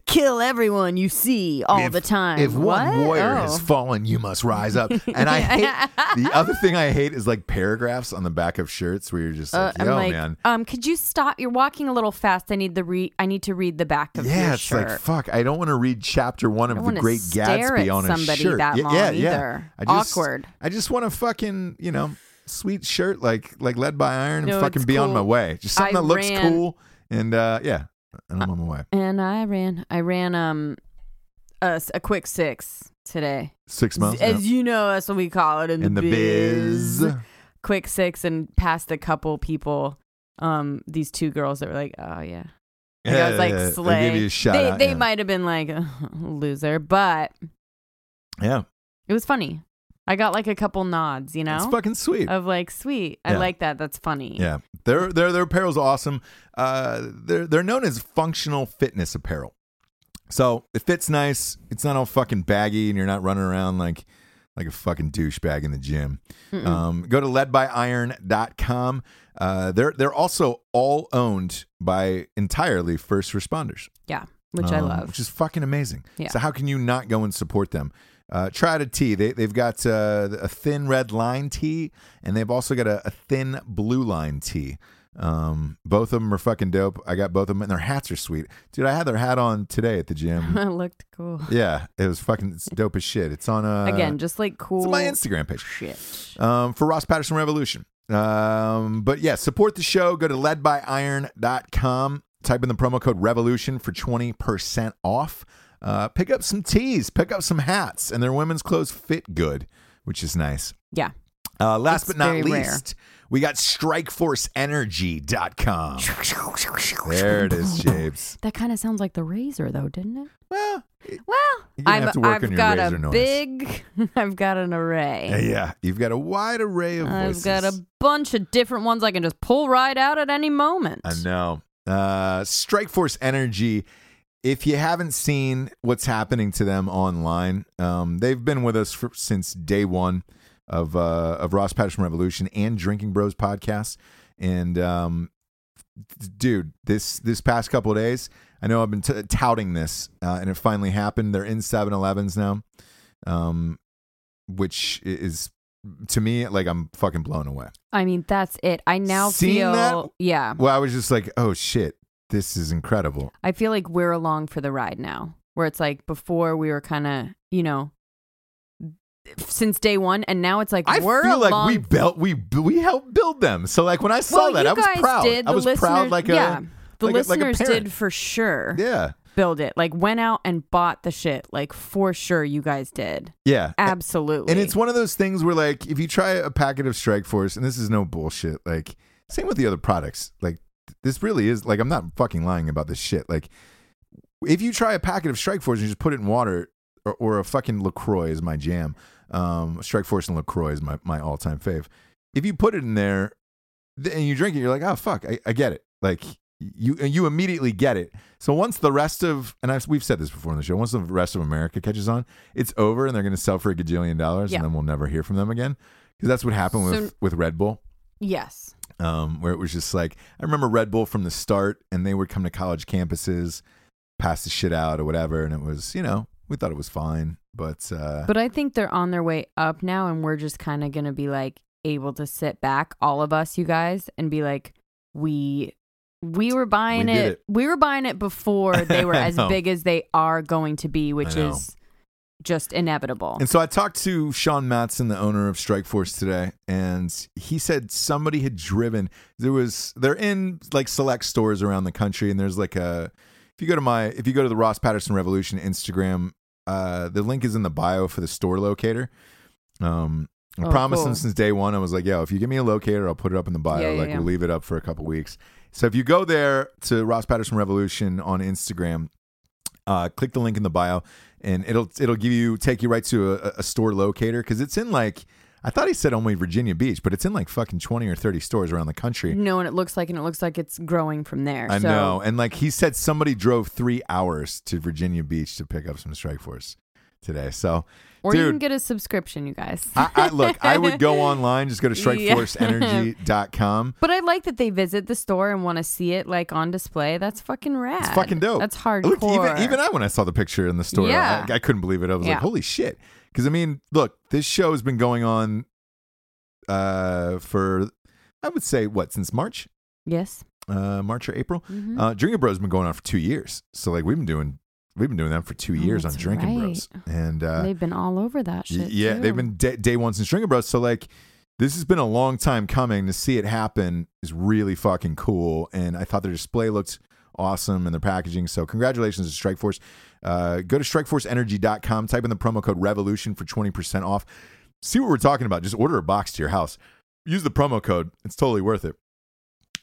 S2: Kill everyone you see all
S1: If-
S2: the time.
S1: If one warrior
S2: Oh.
S1: has fallen, you must rise up. And I hate the other thing I hate is like paragraphs on the back of shirts where you're just
S2: Uh,
S1: like,
S2: I'm
S1: yo,
S2: like,
S1: man.
S2: um, could you stop? You're walking a little fast. I need the re. I need to read the back of the shirt.
S1: Yeah,
S2: your
S1: it's
S2: shirt.
S1: like fuck. I don't want to read chapter one of the Great Gatsby on a
S2: somebody
S1: shirt.
S2: that
S1: yeah,
S2: long
S1: yeah, yeah.
S2: either.
S1: I just,
S2: Awkward.
S1: I just want a fucking you know sweet shirt like like led by iron and fucking be on my way. Just something
S2: I
S1: that looks
S2: ran-
S1: cool and uh, yeah, and I'm on my way.
S2: and I ran. I ran um a quick six today.
S1: Six months
S2: As
S1: yeah.
S2: you know, that's what we call it in,
S1: in the biz.
S2: Quick six and passed a couple people. Um, these two girls that were like, oh yeah. Like, I was like,
S1: yeah,
S2: slay.
S1: They you a shout
S2: they
S1: out,
S2: they
S1: yeah.
S2: might have been like loser, but
S1: Yeah,
S2: it was funny. I got like a couple nods, you know,
S1: it's fucking sweet.
S2: of like, sweet. I
S1: Yeah.
S2: like that. That's funny.
S1: Yeah, their their their apparel's awesome. Uh, they're they're known as functional fitness apparel. So it fits nice. It's not all fucking baggy, and you're not running around like like a fucking douchebag in the gym. Um, go to ledbyiron.com. Uh, they're they're also all owned by entirely first responders,
S2: Yeah, which I
S1: um,
S2: love.
S1: which is fucking amazing.
S2: Yeah.
S1: So how can you not go and support them? Uh, try out a tea. They, they've got uh, a thin red line tea, and they've also got a, a thin blue line tee. Um, both of them are fucking dope. I got both of them, and their hats are sweet, dude. I had their hat on today at the gym.
S2: it looked cool.
S1: yeah, it was fucking it's dope as shit. It's on a
S2: Again, just like cool.
S1: it's on my Instagram page
S2: Shit.
S1: um, for Ross Patterson Revolution. Um, but yeah, support the show. Go to ledbyiron.com. Type in the promo code revolution for 20% off. Uh, pick up some tees, pick up some hats, and their women's clothes fit good, which is nice.
S2: Yeah.
S1: Uh, last
S2: It's
S1: but not
S2: least. rare.
S1: Least, we got strikeforceenergy.com. There it is, Japes.
S2: That kind of sounds like the razor, though, didn't it?
S1: Well,
S2: Well, I've,
S1: have to work
S2: I've
S1: on your
S2: got
S1: razor
S2: a
S1: noise.
S2: big, I've got an array.
S1: yeah, yeah, you've got a wide array of
S2: I've
S1: voices.
S2: got a bunch of different ones I can just pull right out at any moment.
S1: I know. Uh, Strike Force Energy. If you haven't seen what's happening to them online, um, they've been with us for, since day one of uh, of Ross Patterson Revolution and Drinking Bros podcast. And um, dude, this this past couple of days, I know I've been t- touting this, uh, and it finally happened. They're in 7-Elevens now, um, which is to me like I'm fucking blown away.
S2: I mean, that's it. I now
S1: Seeing
S2: feel,
S1: that-
S2: yeah,
S1: Well, I was just like, oh shit, this is incredible.
S2: I feel like we're along for the ride now. Where it's like before we were kind of, you know, since day one, and now it's like
S1: I
S2: we're
S1: feel like we built we we helped build them. So like when I saw
S2: well,
S1: that, I was proud.
S2: did.
S1: I was proud like a
S2: yeah, uh, the
S1: like a- like a
S2: listeners did for sure.
S1: yeah
S2: Build it like went out and bought the shit. Like for sure, you guys did.
S1: yeah.
S2: Absolutely.
S1: And it's one of those things where like if you try a packet of Strike Force, and this is no bullshit. Like same with the other products. Like this really is like I'm not fucking lying about this shit. Like, if you try a packet of Strike Force and you just put it in water, or, or a fucking LaCroix is my jam. Um, Strike Force and LaCroix is my my all time fave. If you put it in there and you drink it, you're like, oh fuck, I, I get it. Like you you immediately get it. So once the rest of and I've, we've said this before in the show, once the rest of America catches on, it's over, and they're going to sell for a gajillion dollars,
S2: Yeah.
S1: and then we'll never hear from them again. Because that's what happened with with Red Bull
S2: Yes.
S1: um, where it was just like I remember Red Bull from the start, and they would come to college campuses, pass the shit out or whatever, and it was you know we thought it was fine, but uh,
S2: But I think they're on their way up now, and we're just kind of going to be like able to sit back, all of us, you guys, and be like, we. We were buying
S1: We
S2: it.
S1: it.
S2: We were buying it before they were as big as they are going to be, which is just inevitable.
S1: and so I talked to Sean Matson, the owner of Strike Force today, and he said somebody had driven. There was they're in like select stores around the country, and there's like a if you go to my if you go to the Ross Patterson Revolution Instagram, uh, the link is in the bio for the store locator. Um, I
S2: Oh,
S1: promised
S2: cool.
S1: him since day one. I was like, "Yo, if you give me a locator, I'll put it up in the bio.
S2: Yeah, yeah,
S1: like
S2: yeah.
S1: we'll leave it up for a couple weeks." So if you go there to Ross Patterson Revolution on Instagram, uh, click the link in the bio, and it'll it'll give you take you right to a, a store locator because it's in like I thought he said only Virginia Beach, but it's in like fucking twenty or thirty stores around the country.
S2: no, and it looks like, and it looks like it's growing from there.
S1: I
S2: so
S1: know, and like he said, somebody drove three hours to Virginia Beach to pick up some Strike Force today. So,
S2: Or you can get a subscription, you guys.
S1: I, I look, I would go online, just go to
S2: Yeah.
S1: strikeforceenergy.com.
S2: But I like that they visit the store and want to see it like on display. That's fucking rad.
S1: It's fucking dope.
S2: That's hardcore.
S1: Look, even even I when I saw the picture in the store,
S2: Yeah.
S1: I, I couldn't believe it. I was like, holy shit. Because I mean, look, this show has been going on uh for I would say what, since March?
S2: yes.
S1: Uh March or April?
S2: Mhm.
S1: Uh Drinking Bros has been going on for two years. So like we've been doing we've been doing that for two
S2: Oh,
S1: years on Drinking
S2: right.
S1: Bros. And uh
S2: they've been all over that shit.
S1: Yeah,
S2: too.
S1: they've been day, day one since Drinking Bros. So like, this has been a long time coming. To see it happen is really fucking cool. And I thought their display looked awesome and their packaging. So congratulations to Strikeforce. Uh, go to strikeforceenergy.com. Type in the promo code Revolution for twenty percent off. See what we're talking about. Just order a box to your house. Use the promo code. It's totally worth it.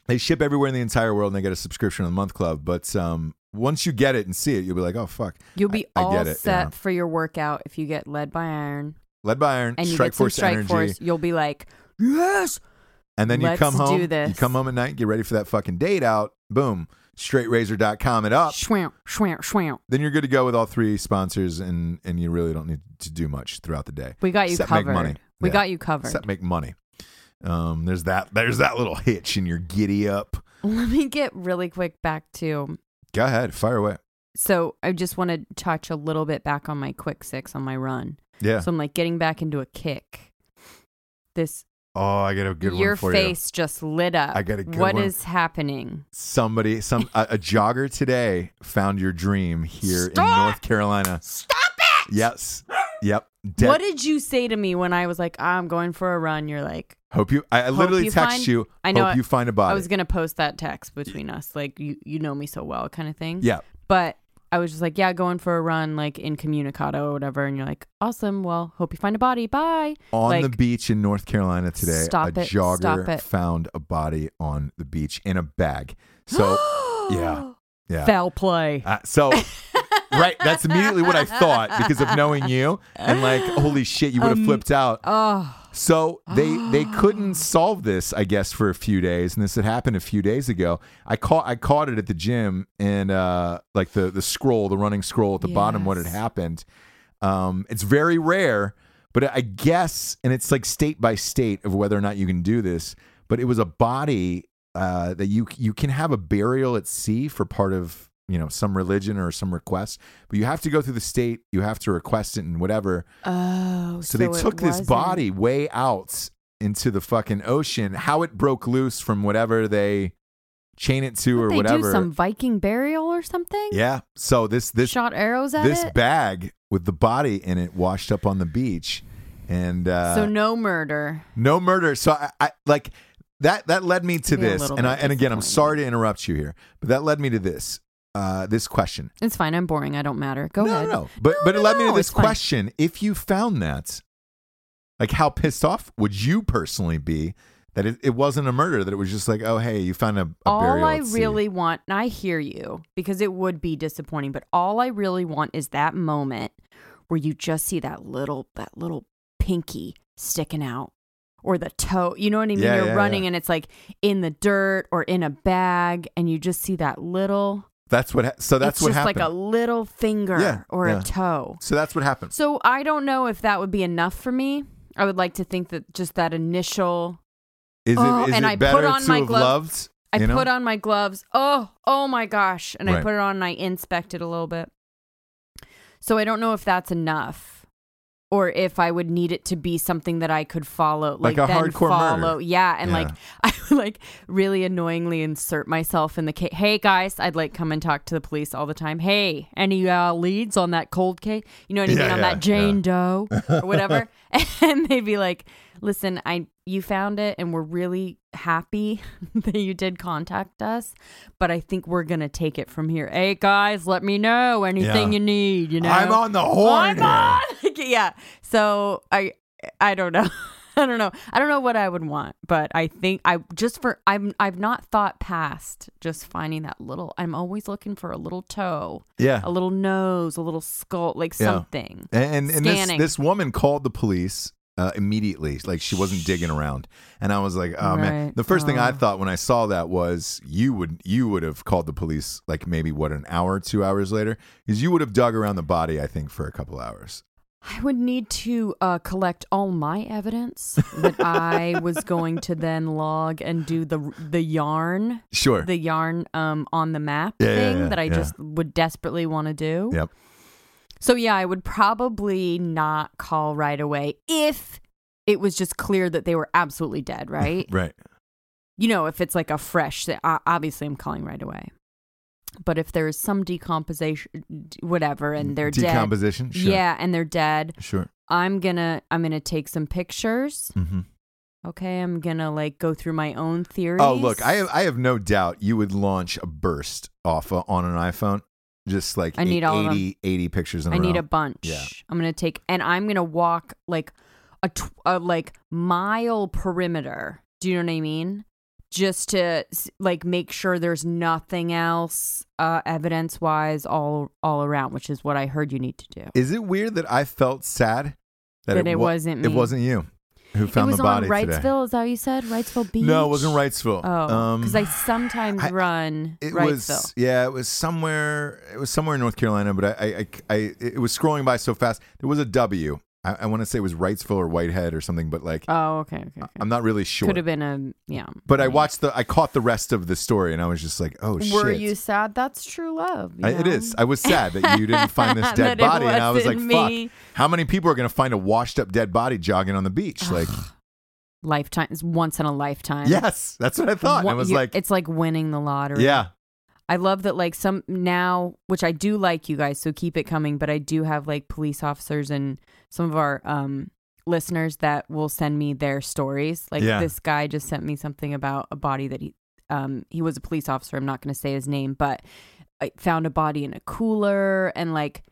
S1: They ship everywhere in the entire world, and they get a subscription on the month club. But um, once you get it and see it, you'll be like, "Oh fuck!"
S2: You'll be
S1: I- I
S2: all
S1: get it,
S2: set
S1: yeah.
S2: for your workout if you get led by iron
S1: Led by Iron,
S2: and you
S1: Strike
S2: get
S1: Force
S2: strike
S1: Energy.
S2: force. You'll be like, yes.
S1: And then you
S2: Let's
S1: come home. You come home at night, get ready for that fucking date out. Boom. StraightRazor.com it up.
S2: Schwamp, schwamp, schwamp.
S1: Then you're good to go with all three sponsors, and and you really don't need to do much throughout the day.
S2: We got you
S1: Except make
S2: covered.
S1: money.
S2: We
S1: Yeah.
S2: got you covered.
S1: Except make money. Um, there's that. There's that little hitch in your giddy up.
S2: Let me get really quick back to.
S1: Go ahead, fire away.
S2: So I just want to touch a little bit back on my quick six on my run.
S1: Yeah.
S2: So I'm like getting back into a kick. This
S1: oh, I got a good
S2: your
S1: one for you.
S2: Your face just lit up.
S1: I got a good
S2: What
S1: one.
S2: is happening?
S1: Somebody, some a, a jogger today found your dream here in North Carolina.
S2: Stop it!
S1: Yes. Yep. Dead-
S2: What did you say to me when I was like, I'm going for a run? You're like,
S1: Hope you. I, I literally
S2: you
S1: text
S2: find-
S1: you.
S2: I know
S1: Hope you find a body.
S2: I was gonna post that text between us, like you you know me so well, kind of thing.
S1: yeah.
S2: But I was just like, yeah, going for a run, like in Communicado or whatever, and you're like, awesome. Well, hope you find a body. Bye.
S1: On the beach in North Carolina today,
S2: Stop
S1: a
S2: it,
S1: jogger
S2: stop it.
S1: found a body on the beach in a bag. So yeah, yeah.
S2: Foul play.
S1: Uh, so right, that's immediately what I thought because of knowing you and like, holy shit, you would have
S2: Um,
S1: flipped out.
S2: Oh,
S1: So they they couldn't solve this, I guess, for a few days, and this had happened a few days ago. I caught I caught it at the gym, and uh, like the the scroll, the running scroll at the bottom, what had happened. Um, it's very rare, but I guess, and it's like state by state of whether or not you can do this. But it was a body uh, that you you can have a burial at sea for part of you know some religion or some request, but you have to go through the state, you have to request it and whatever.
S2: oh.
S1: So, they took this body way out into the fucking ocean. How it broke loose from whatever they chain it to or
S2: they
S1: whatever.
S2: do some Viking burial or something?
S1: yeah. So this this
S2: Shot arrows at
S1: this
S2: it.
S1: bag with the body in it washed up on the beach, and uh,
S2: so no murder.
S1: no murder. So I, I like that. That led me to this, and I and again, I'm sorry to interrupt you here, but that led me to this. Uh, this question.
S2: It's fine. I'm boring. I don't matter. Go
S1: no,
S2: ahead.
S1: no, no. But
S2: No,
S1: but it
S2: no,
S1: led me to this
S2: it's fine.
S1: question: If you found that, like, how pissed off would you personally be that it, it wasn't a murder. That it was just like, oh hey, you found a, a
S2: all
S1: burial.
S2: I
S1: at sea.
S2: really want, and I hear you because it would be disappointing, but all I really want is that moment where you just see that little that little pinky sticking out or the toe. You know what I mean?
S1: Yeah,
S2: You're
S1: yeah,
S2: running
S1: yeah.
S2: and it's like in the dirt or in a bag, and you just see that little.
S1: That's what. Ha- so that's
S2: it's
S1: what
S2: just
S1: happened.
S2: like a little finger
S1: Yeah,
S2: or
S1: yeah.
S2: a toe.
S1: so that's what happened.
S2: So I don't know if that would be enough for me. I would like to think that just that initial
S1: Is
S2: Oh,
S1: it is
S2: and
S1: it
S2: I put on my
S1: have
S2: glove-
S1: loved?
S2: I
S1: know?
S2: put on my gloves. Oh, oh my gosh. And I put it on and I inspected a little bit. So I don't know if that's enough or if I would need it to be something that I could follow.
S1: Like
S2: Like,
S1: a
S2: then
S1: hardcore murder.
S2: follow. Yeah. And
S1: Yeah.
S2: like, I would like really annoyingly insert myself in the case. Hey guys, I'd like come and talk to the police all the time. Hey, any uh, leads on that cold case? You know what I mean?
S1: Yeah,
S2: on
S1: yeah,
S2: that Jane Doe or whatever. and they'd be like, listen, I you found it and we're really happy that you did contact us, but I think we're gonna take it from here. Hey guys, let me know anything you need, you know.
S1: I'm on the horn.
S2: On. yeah. So I I don't know. I don't know. I don't know what I would want, but I think I just for I'm I've not thought past just finding that little I'm always looking for a little toe,
S1: Yeah.
S2: a little nose, a little skull, like
S1: Yeah.
S2: something.
S1: And, and this
S2: Scanning.
S1: this woman called the police uh, immediately, like she wasn't digging around. And I was like, oh man. The first thing I
S2: Oh.
S1: thought when I saw that was you would you would have called the police like maybe what an hour, two hours later, because you would have dug around the body. I think for a couple hours.
S2: I would need to uh, collect all my evidence that I was going to then log and do the the yarn,
S1: Sure.
S2: the yarn um, on the map
S1: Yeah, yeah,
S2: thing
S1: yeah,
S2: that I
S1: yeah.
S2: just would desperately want to do.
S1: Yep.
S2: So yeah, I would probably not call right away if it was just clear that they were absolutely dead, right?
S1: Right.
S2: you know, if it's like a fresh, obviously I'm calling right away. But if there's some decomposition, whatever, and they're dead,
S1: Decomposition. Sure.
S2: yeah, and they're dead,
S1: Sure.
S2: I'm gonna I'm gonna take some pictures.
S1: hmm
S2: Okay, I'm gonna like go through my own theories.
S1: Oh, look, I have, I have no doubt you would launch a burst off uh, on an iPhone. Just like
S2: I need
S1: eight-
S2: all of
S1: 80, 80 pictures in a
S2: I need
S1: row.
S2: a bunch.
S1: Yeah.
S2: I'm gonna take, and I'm gonna walk like a, tw- a like mile perimeter. Do you know what I mean? Just to like make sure there's nothing else uh, evidence wise all all around, which is what I heard you need to do.
S1: Is it weird that I felt sad
S2: That it
S1: wa-
S2: wasn't me.
S1: It wasn't you who
S2: It
S1: found
S2: was
S1: the body
S2: on
S1: today.
S2: Wrightsville. Is that what you said? Wrightsville Beach.
S1: No, it wasn't Wrightsville.
S2: Oh,
S1: Um,
S2: because I sometimes
S1: I-
S2: run
S1: It
S2: Wrightsville.
S1: was yeah, it was somewhere. It was somewhere in North Carolina, but I, I, I, I it was scrolling by so fast. There was a W. I, I want to say it was Wrightsville or Whitehead or something, but like
S2: oh, okay, okay. okay.
S1: I'm not really sure.
S2: Could have been a yeah.
S1: But I watched the, I caught the rest of the story, and I was just like, oh shit.
S2: Were you sad? That's true love.
S1: I, it is. I was sad that you didn't find this
S2: That
S1: dead
S2: it
S1: body, and I was like,
S2: wasn't
S1: "Fuck! How many people are going to find a washed-up dead body jogging on the beach?" Like,
S2: lifetime it's once in a lifetime.
S1: yes, that's what I thought. And
S2: One-
S1: I was
S2: you-
S1: like,
S2: it's like winning the lottery.
S1: "Yeah,
S2: I love that like some now, which I do like you guys, so keep it coming, but I do have like police officers and some of our um listeners that will send me their stories. Like
S1: Yeah.
S2: this guy just sent me something about a body that he um he was a police officer, I'm not going to say his name, but I found a body in a cooler and like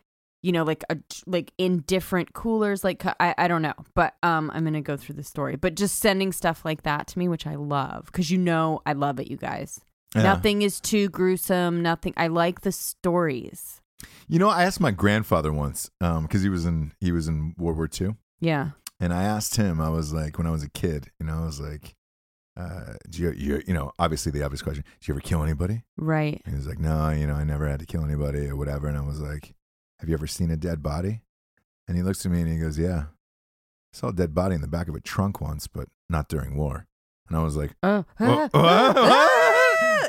S2: you know like a like in different coolers like I, I don't know but um i'm gonna go through the story but just sending stuff like that to me which i love because you know i love it you guys
S1: Yeah.
S2: Nothing is too gruesome. Nothing. I like the stories.
S1: You know, I asked my grandfather once because he was in he was in World War II,
S2: Yeah.
S1: and I asked him. I was like, when I was a kid, you know, I was like, uh, "Do you, you, you know, obviously the obvious question: Did you ever kill anybody?"
S2: Right.
S1: And he was like, "No, you know, I never had to kill anybody or whatever." And I was like, "Have you ever seen a dead body?" And he looks at me and he goes, "Yeah, I saw a dead body in the back of a trunk once, but not during war." And I was like,
S2: Oh.
S1: What?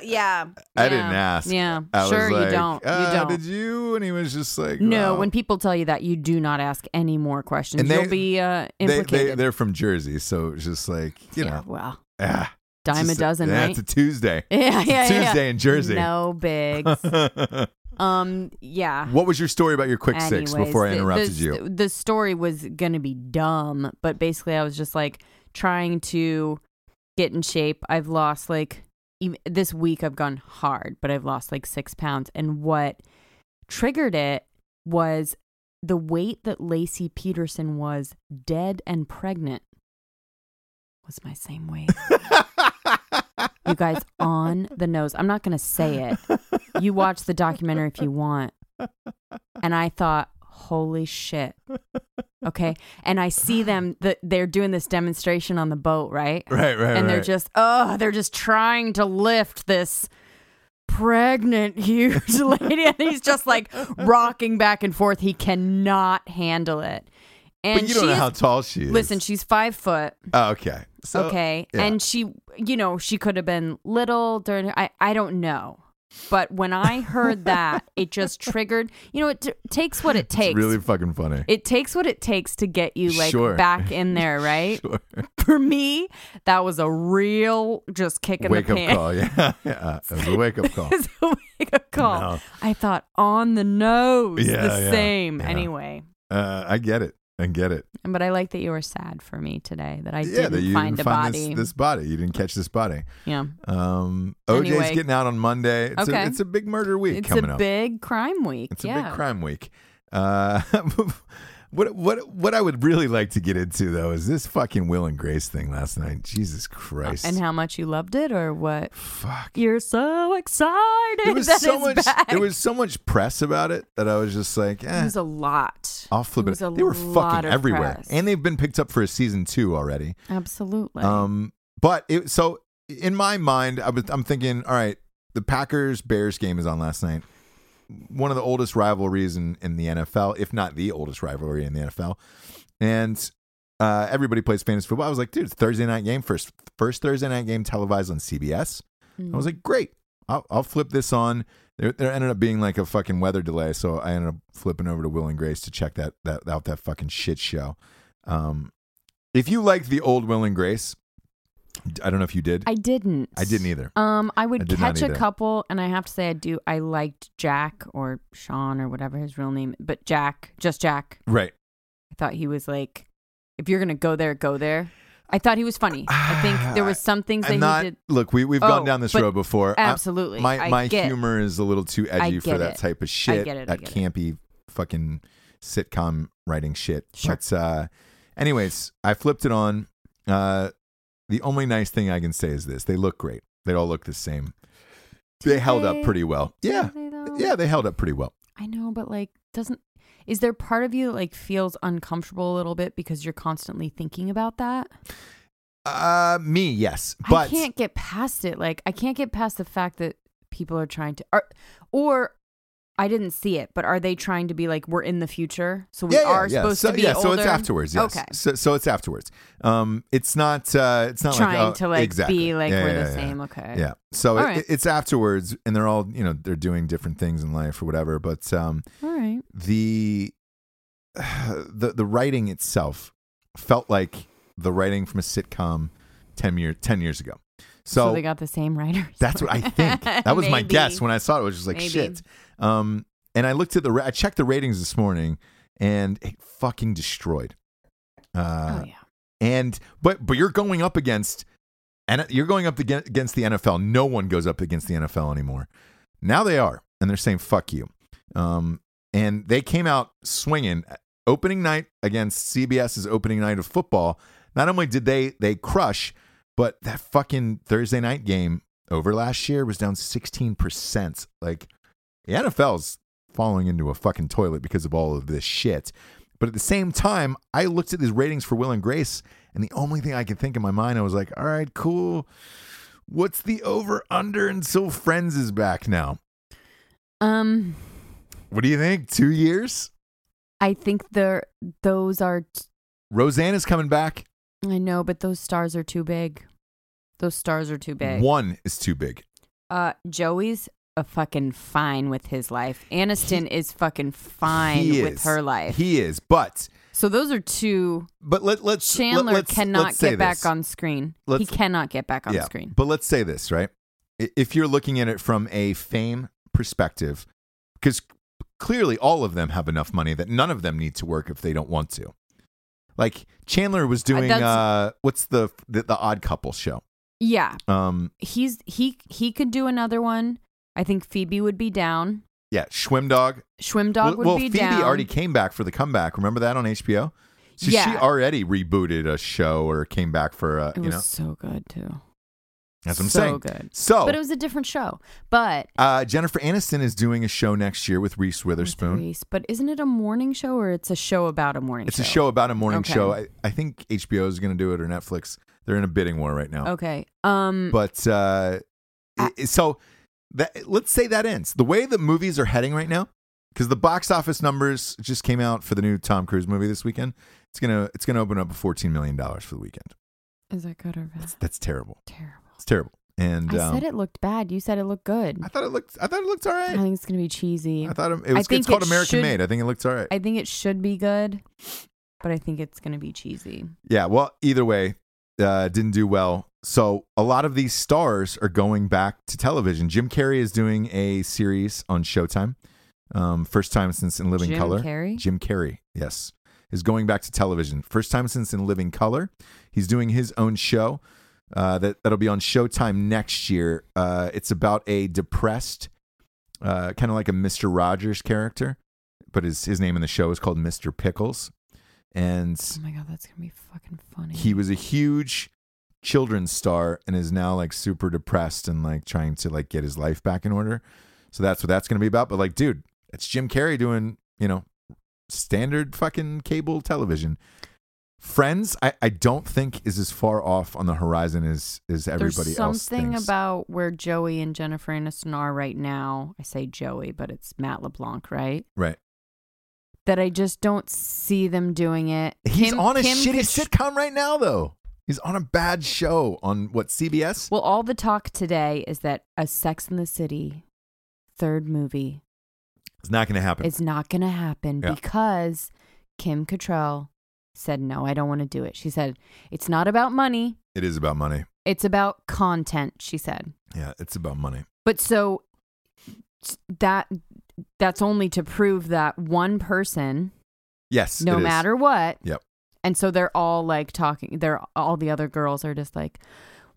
S2: Yeah.
S1: I
S2: Yeah.
S1: didn't ask.
S2: Yeah.
S1: I was
S2: sure,
S1: like,
S2: you don't. You
S1: "Uh,
S2: don't.
S1: Did you? And he was just like,
S2: no,
S1: "Well."
S2: when people tell you that, you do not ask any more questions.
S1: And they-
S2: You'll be uh,
S1: they, they
S2: implicated.
S1: they're from Jersey, so it's just like you
S2: yeah,
S1: know,
S2: well,
S1: ah,
S2: dime a
S1: just
S2: dozen,
S1: yeah,
S2: right?
S1: It's a Tuesday.
S2: yeah, yeah,
S1: It's a
S2: yeah, yeah.
S1: Tuesday in Jersey.
S2: No bigs. um, yeah.
S1: What was your story about your quick six before I interrupted
S2: the,
S1: you?
S2: The story was going to be dumb, but basically, I was just like trying to get in shape. I've lost like even this week, I've gone hard, but I've lost like six pounds. And what triggered it was the weight that Laci Peterson was dead and pregnant. was my same weight. you guys on the nose. I'm not going to say it. You watch the documentary if you want. And I thought, holy shit. Okay. And I see them, the, they're doing this demonstration on the boat, right?
S1: Right, right,
S2: And they're
S1: right.
S2: just, oh, they're just trying to lift this pregnant huge lady. And he's just like rocking back and forth. He cannot handle it. And
S1: but you don't know
S2: she's-
S1: how tall she is.
S2: Listen, she's five foot.
S1: Oh, okay. So,
S2: okay.
S1: yeah.
S2: And she, you know, she could have been little during I, I don't know. But when I heard that, it just triggered, you know, it t- takes what it
S1: It's
S2: takes.
S1: really fucking funny.
S2: it takes what it takes to get you like
S1: Sure.
S2: back in there, right?
S1: Sure.
S2: For me, that was a real just kick in
S1: Wake
S2: the
S1: up
S2: pants.
S1: call. Yeah. yeah. It was a wake up call.
S2: It's a wake up call.
S1: No.
S2: I thought on the nose,
S1: Yeah,
S2: the
S1: yeah,
S2: same.
S1: yeah.
S2: Anyway,
S1: Uh, I get it. I get it.
S2: but I like that you were sad for me today that I
S1: yeah,
S2: didn't
S1: that you
S2: find
S1: didn't
S2: a
S1: find
S2: body.
S1: This, this body. You didn't catch this body.
S2: yeah.
S1: Um, OJ's
S2: Anyway.
S1: getting out on Monday. It's,
S2: Okay.
S1: a, it's a big murder week
S2: It's
S1: coming
S2: a big crime week.
S1: It's a big crime week. Uh, what what what I would really like to get into though is this fucking Will and Grace thing last night. Jesus Christ!
S2: And how much you loved it or what?
S1: fuck.
S2: You're so excited.
S1: There was so much.
S2: back.
S1: There was so much press about it that I was just like, eh,
S2: It was a lot.
S1: I'll flip
S2: it
S1: it.
S2: a
S1: They were fucking everywhere,
S2: press.
S1: and they've been picked up for a season two already.
S2: Absolutely.
S1: Um, but it, so in my mind, I was I'm thinking, all right, the Packers Bears game is on last night. One of the oldest rivalries in, in the NFL, if not the oldest rivalry in the NFL, and uh, everybody plays fantasy football. I was like, dude, it's Thursday night game, first first Thursday night game televised on CBS. I was like, great, I'll, I'll flip this on. There, there ended up being like a fucking weather delay, so I ended up flipping over to Will and Grace to check that that out that fucking shit show. Um, if you liked the old Will and Grace, I don't know if you did.
S2: I didn't.
S1: I didn't either.
S2: Um, I would
S1: I
S2: catch a couple, and I have to say, I do. I liked Jack or Sean or whatever his real name, but Jack, just Jack.
S1: Right.
S2: I thought he was like, if you're gonna go there, go there. I thought he was funny. I think there was some things that
S1: I'm not.
S2: he did.
S1: Look, we we've
S2: Oh,
S1: gone down this road before. I-
S2: Absolutely,
S1: my
S2: I
S1: my
S2: get-
S1: humor is a little too edgy for that
S2: it.
S1: type of shit.
S2: get it, I
S1: That
S2: get it.
S1: campy fucking sitcom writing shit.
S2: Sure.
S1: But uh, anyways, I flipped it on. Uh, the only nice thing I can say is this: they look great. They all look the same. They held up pretty well. Yeah,
S2: they,
S1: yeah, they held up pretty well.
S2: I know, but like, doesn't is there part of you that like feels uncomfortable a little bit because you're constantly thinking about that?
S1: Uh, me, yes, but
S2: I can't get past it. Like, I can't get past the fact that people are trying to, or, or I didn't see it, but are they trying to be like we're in the future, so we
S1: yeah, yeah,
S2: are
S1: yeah.
S2: supposed
S1: so,
S2: to be
S1: yeah,
S2: older?
S1: so it's afterwards. Yes.
S2: Okay.
S1: So, so it's afterwards. Um, it's not. Uh, it's not
S2: trying
S1: like, oh,
S2: to like
S1: exactly.
S2: be like we're the same. Okay.
S1: Yeah. So it,
S2: right.
S1: it's afterwards, and they're all you know they're doing different things in life or whatever. But um,
S2: All right.
S1: the the the writing itself felt like the writing from a sitcom ten year ten years ago.
S2: So,
S1: So,
S2: they got the same writers.
S1: that's what I think. That was my guess when I saw it. It was just like
S2: Maybe.
S1: shit. Um, and I looked at the I checked the ratings this morning, and it fucking destroyed. Uh,
S2: oh yeah.
S1: and but but you're going up against and you're going up against against the NFL. No one goes up against the NFL anymore. Now they are, and they're saying fuck you. Um, and they came out swinging opening night against CBS's opening night of football. Not only did they they crush, but that fucking Thursday night game over last year was down 16%. Like the NFL's falling into a fucking toilet because of all of this shit. But at the same time, I looked at these ratings for Will and Grace, and the only thing I could think in my mind, I was like, all right, cool. What's the over under until Friends is back now?
S2: Um,
S1: What do you think? Two years?
S2: I think they're those are. T-
S1: Roseanne is coming back.
S2: I know, but those stars are too big. Those stars are too big.
S1: One is too big.
S2: Uh, Joey's a fucking fine with his life. Aniston is fucking fine
S1: He
S2: with her life.
S1: He is, but
S2: so those are two.
S1: but let let's
S2: Chandler
S1: let, us
S2: cannot
S1: let's
S2: get back
S1: this.
S2: on screen. He
S1: Let's-
S2: cannot get back on
S1: yeah,
S2: screen.
S1: But let's say this, right? If you're looking at it from a fame perspective, because clearly all of them have enough money that none of them need to work if they don't want to. Like Chandler was doing,
S2: that's-
S1: uh, what's the, the the Odd Couple show?
S2: Yeah,
S1: Um,
S2: he's he he could do another one. I think Phoebe would be down.
S1: yeah, Schwimdog.
S2: Schwimdog would
S1: well,
S2: be
S1: Phoebe
S2: down.
S1: Phoebe already came back for the comeback. Remember that on HBO? So
S2: Yeah.
S1: she already rebooted a show or came back for a,
S2: It
S1: you
S2: was
S1: know.
S2: so good too.
S1: That's what I'm saying.
S2: so
S1: saying.
S2: good.
S1: So, good.
S2: But it was a different show. But
S1: uh, Jennifer Aniston is doing a show next year with Reese
S2: with
S1: Witherspoon.
S2: Reese. But isn't it a morning show or it's a show about a morning
S1: It's
S2: show?
S1: a show about a morning
S2: Okay.
S1: show. I, I think HBO is going to do it or Netflix. They're in a bidding war right now.
S2: Okay. Um
S1: But uh,
S2: i-
S1: so that let's say that ends the way that movies are heading right now, because the box office numbers just came out for the new Tom Cruise movie this weekend. It's gonna it's gonna open up fourteen million dollars for the weekend.
S2: is that good or bad?
S1: That's, that's terrible.
S2: Terrible.
S1: It's terrible. And
S2: I
S1: um,
S2: said it looked bad. You said it looked good.
S1: I thought it looked I thought it looked all right.
S2: I think it's gonna be cheesy.
S1: I thought it, it was it's called
S2: it
S1: American
S2: should-
S1: Made. I think it looks all right.
S2: I think it should be good, but I think it's gonna be cheesy.
S1: Yeah, well, either way, uh, didn't do well. So a lot of these stars are going back to television. Jim Carrey is doing a series on Showtime. Um, first time since In Living
S2: Jim
S1: Color.
S2: Carrey?
S1: Jim Carrey, yes, is going back to television. First time since In Living Color. He's doing his own show uh, that that'll be on Showtime next year. Uh, it's about a depressed, uh, kind of like a Mister Rogers character, but his his name in the show is called Mister Pickles, and
S2: Oh my god, that's gonna be fucking funny.
S1: he was a huge children's star and is now like super depressed and like trying to like get his life back in order. So that's what that's to be about. But like, dude, it's Jim Carrey doing, you know, standard fucking cable television. Friends, I, I don't think is as far off on the horizon as as everybody
S2: There's
S1: else
S2: something
S1: thinks.
S2: about where Joey and Jennifer Aniston are right now. I say Joey, but it's Matt LeBlanc, right?
S1: right.
S2: That I just don't see them doing it.
S1: He's
S2: Kim-
S1: on a
S2: Kim
S1: shitty
S2: Catr-
S1: sitcom right now, though. He's on a bad show on what CBS.
S2: Well, all the talk today is that a Sex in the City third movie
S1: It's not going to happen.
S2: It's not going to happen
S1: Yeah.
S2: because Kim Cattrall said no, I don't want to do it. She said it's not about money,
S1: it is about money.
S2: it's about content, she said.
S1: Yeah, it's about money.
S2: But so that that's only to prove that one person,
S1: Yes,
S2: no
S1: it is.
S2: matter what.
S1: Yep.
S2: And so they're all like talking. They're all the other girls are just like,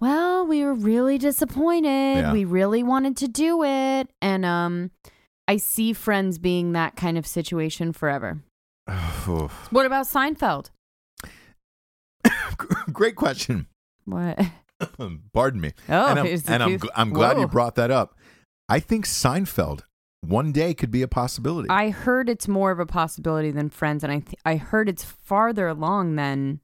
S2: "Well, we were really disappointed.
S1: Yeah.
S2: We really wanted to do it." And um I see friends being that kind of situation forever. What about Seinfeld?
S1: Great question.
S2: What?
S1: Pardon me.
S2: Oh,
S1: and I'm, and I'm, I'm glad you brought that up. I think Seinfeld one day could be a possibility.
S2: I heard it's more of a possibility than Friends, and I th- I heard it's farther along than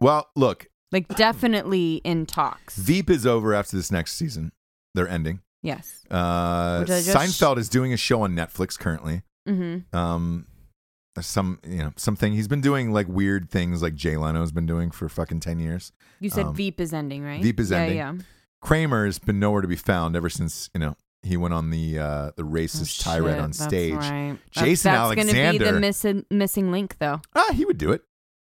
S1: well, look,
S2: like definitely in talks.
S1: Veep is over after this next season. They're ending.
S2: yes.
S1: Uh,
S2: Which I just-
S1: Seinfeld is doing a show on Netflix currently.
S2: Mm-hmm.
S1: Um, some you know something he's been doing like weird things like Jay Leno's been doing for fucking ten years.
S2: You said
S1: Um,
S2: Veep is ending, right?
S1: Veep is
S2: yeah,
S1: ending.
S2: Yeah.
S1: Kramer has been nowhere to be found ever since you know he went on the uh, the
S2: Oh,
S1: racist tirade
S2: shit,
S1: on
S2: that's
S1: stage.
S2: right.
S1: Jason
S2: that's, That's gonna be the
S1: Alexander-
S2: missing missing link, though.
S1: Ah, he would do it.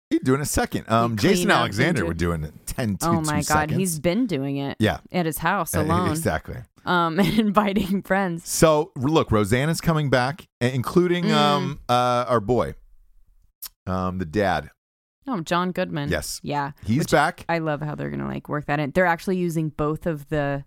S1: He'd do it in a second. Um, Jason Alexander would do it in 10 to
S2: oh my god,
S1: seconds.
S2: he's been doing it.
S1: Yeah.
S2: At his house
S1: Uh,
S2: alone,
S1: Exactly.
S2: um, and inviting friends.
S1: So look, Roseanne's coming back, including
S2: Mm.
S1: um uh our boy, um the dad.
S2: Oh, John Goodman.
S1: Yes.
S2: Yeah.
S1: He's back.
S2: I love how they're gonna like work that in. They're actually using both of the,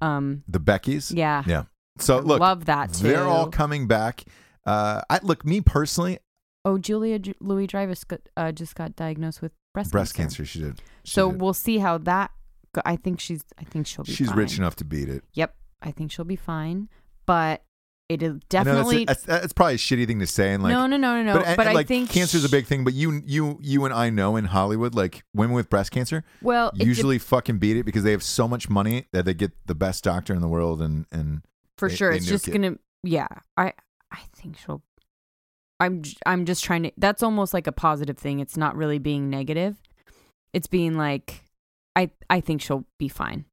S2: um,
S1: The Beckys.
S2: yeah.
S1: Yeah. So
S2: I
S1: look,
S2: love that too.
S1: they're all coming back. Uh, I look me personally,
S2: oh, Julia J- Louis Dreyfus got, uh, just got diagnosed with breast
S1: breast
S2: cancer.
S1: cancer. She did. She
S2: So
S1: did.
S2: we'll see how that. Go- I think she's. I think she'll be.
S1: she's
S2: fine.
S1: rich enough to beat it.
S2: Yep, I think she'll be fine. But it'll
S1: I know
S2: definitely.
S1: that's, a, that's, probably a shitty thing to say, and like
S2: no, no, no, no, no.
S1: but, and-
S2: But,
S1: and,
S2: I
S1: like
S2: think
S1: cancer's a big thing. But you, you, you, and I know in Hollywood, like women with breast cancer
S2: Well, it
S1: usually fucking beat it because they have so much money that they get the best doctor in the world, and and
S2: for
S1: they-
S2: sure,
S1: they
S2: it's just
S1: it.
S2: gonna. Yeah, I. I think she'll. I'm. I'm just trying to. That's almost like a positive thing. It's not really being negative. It's being like, I. I think she'll be fine.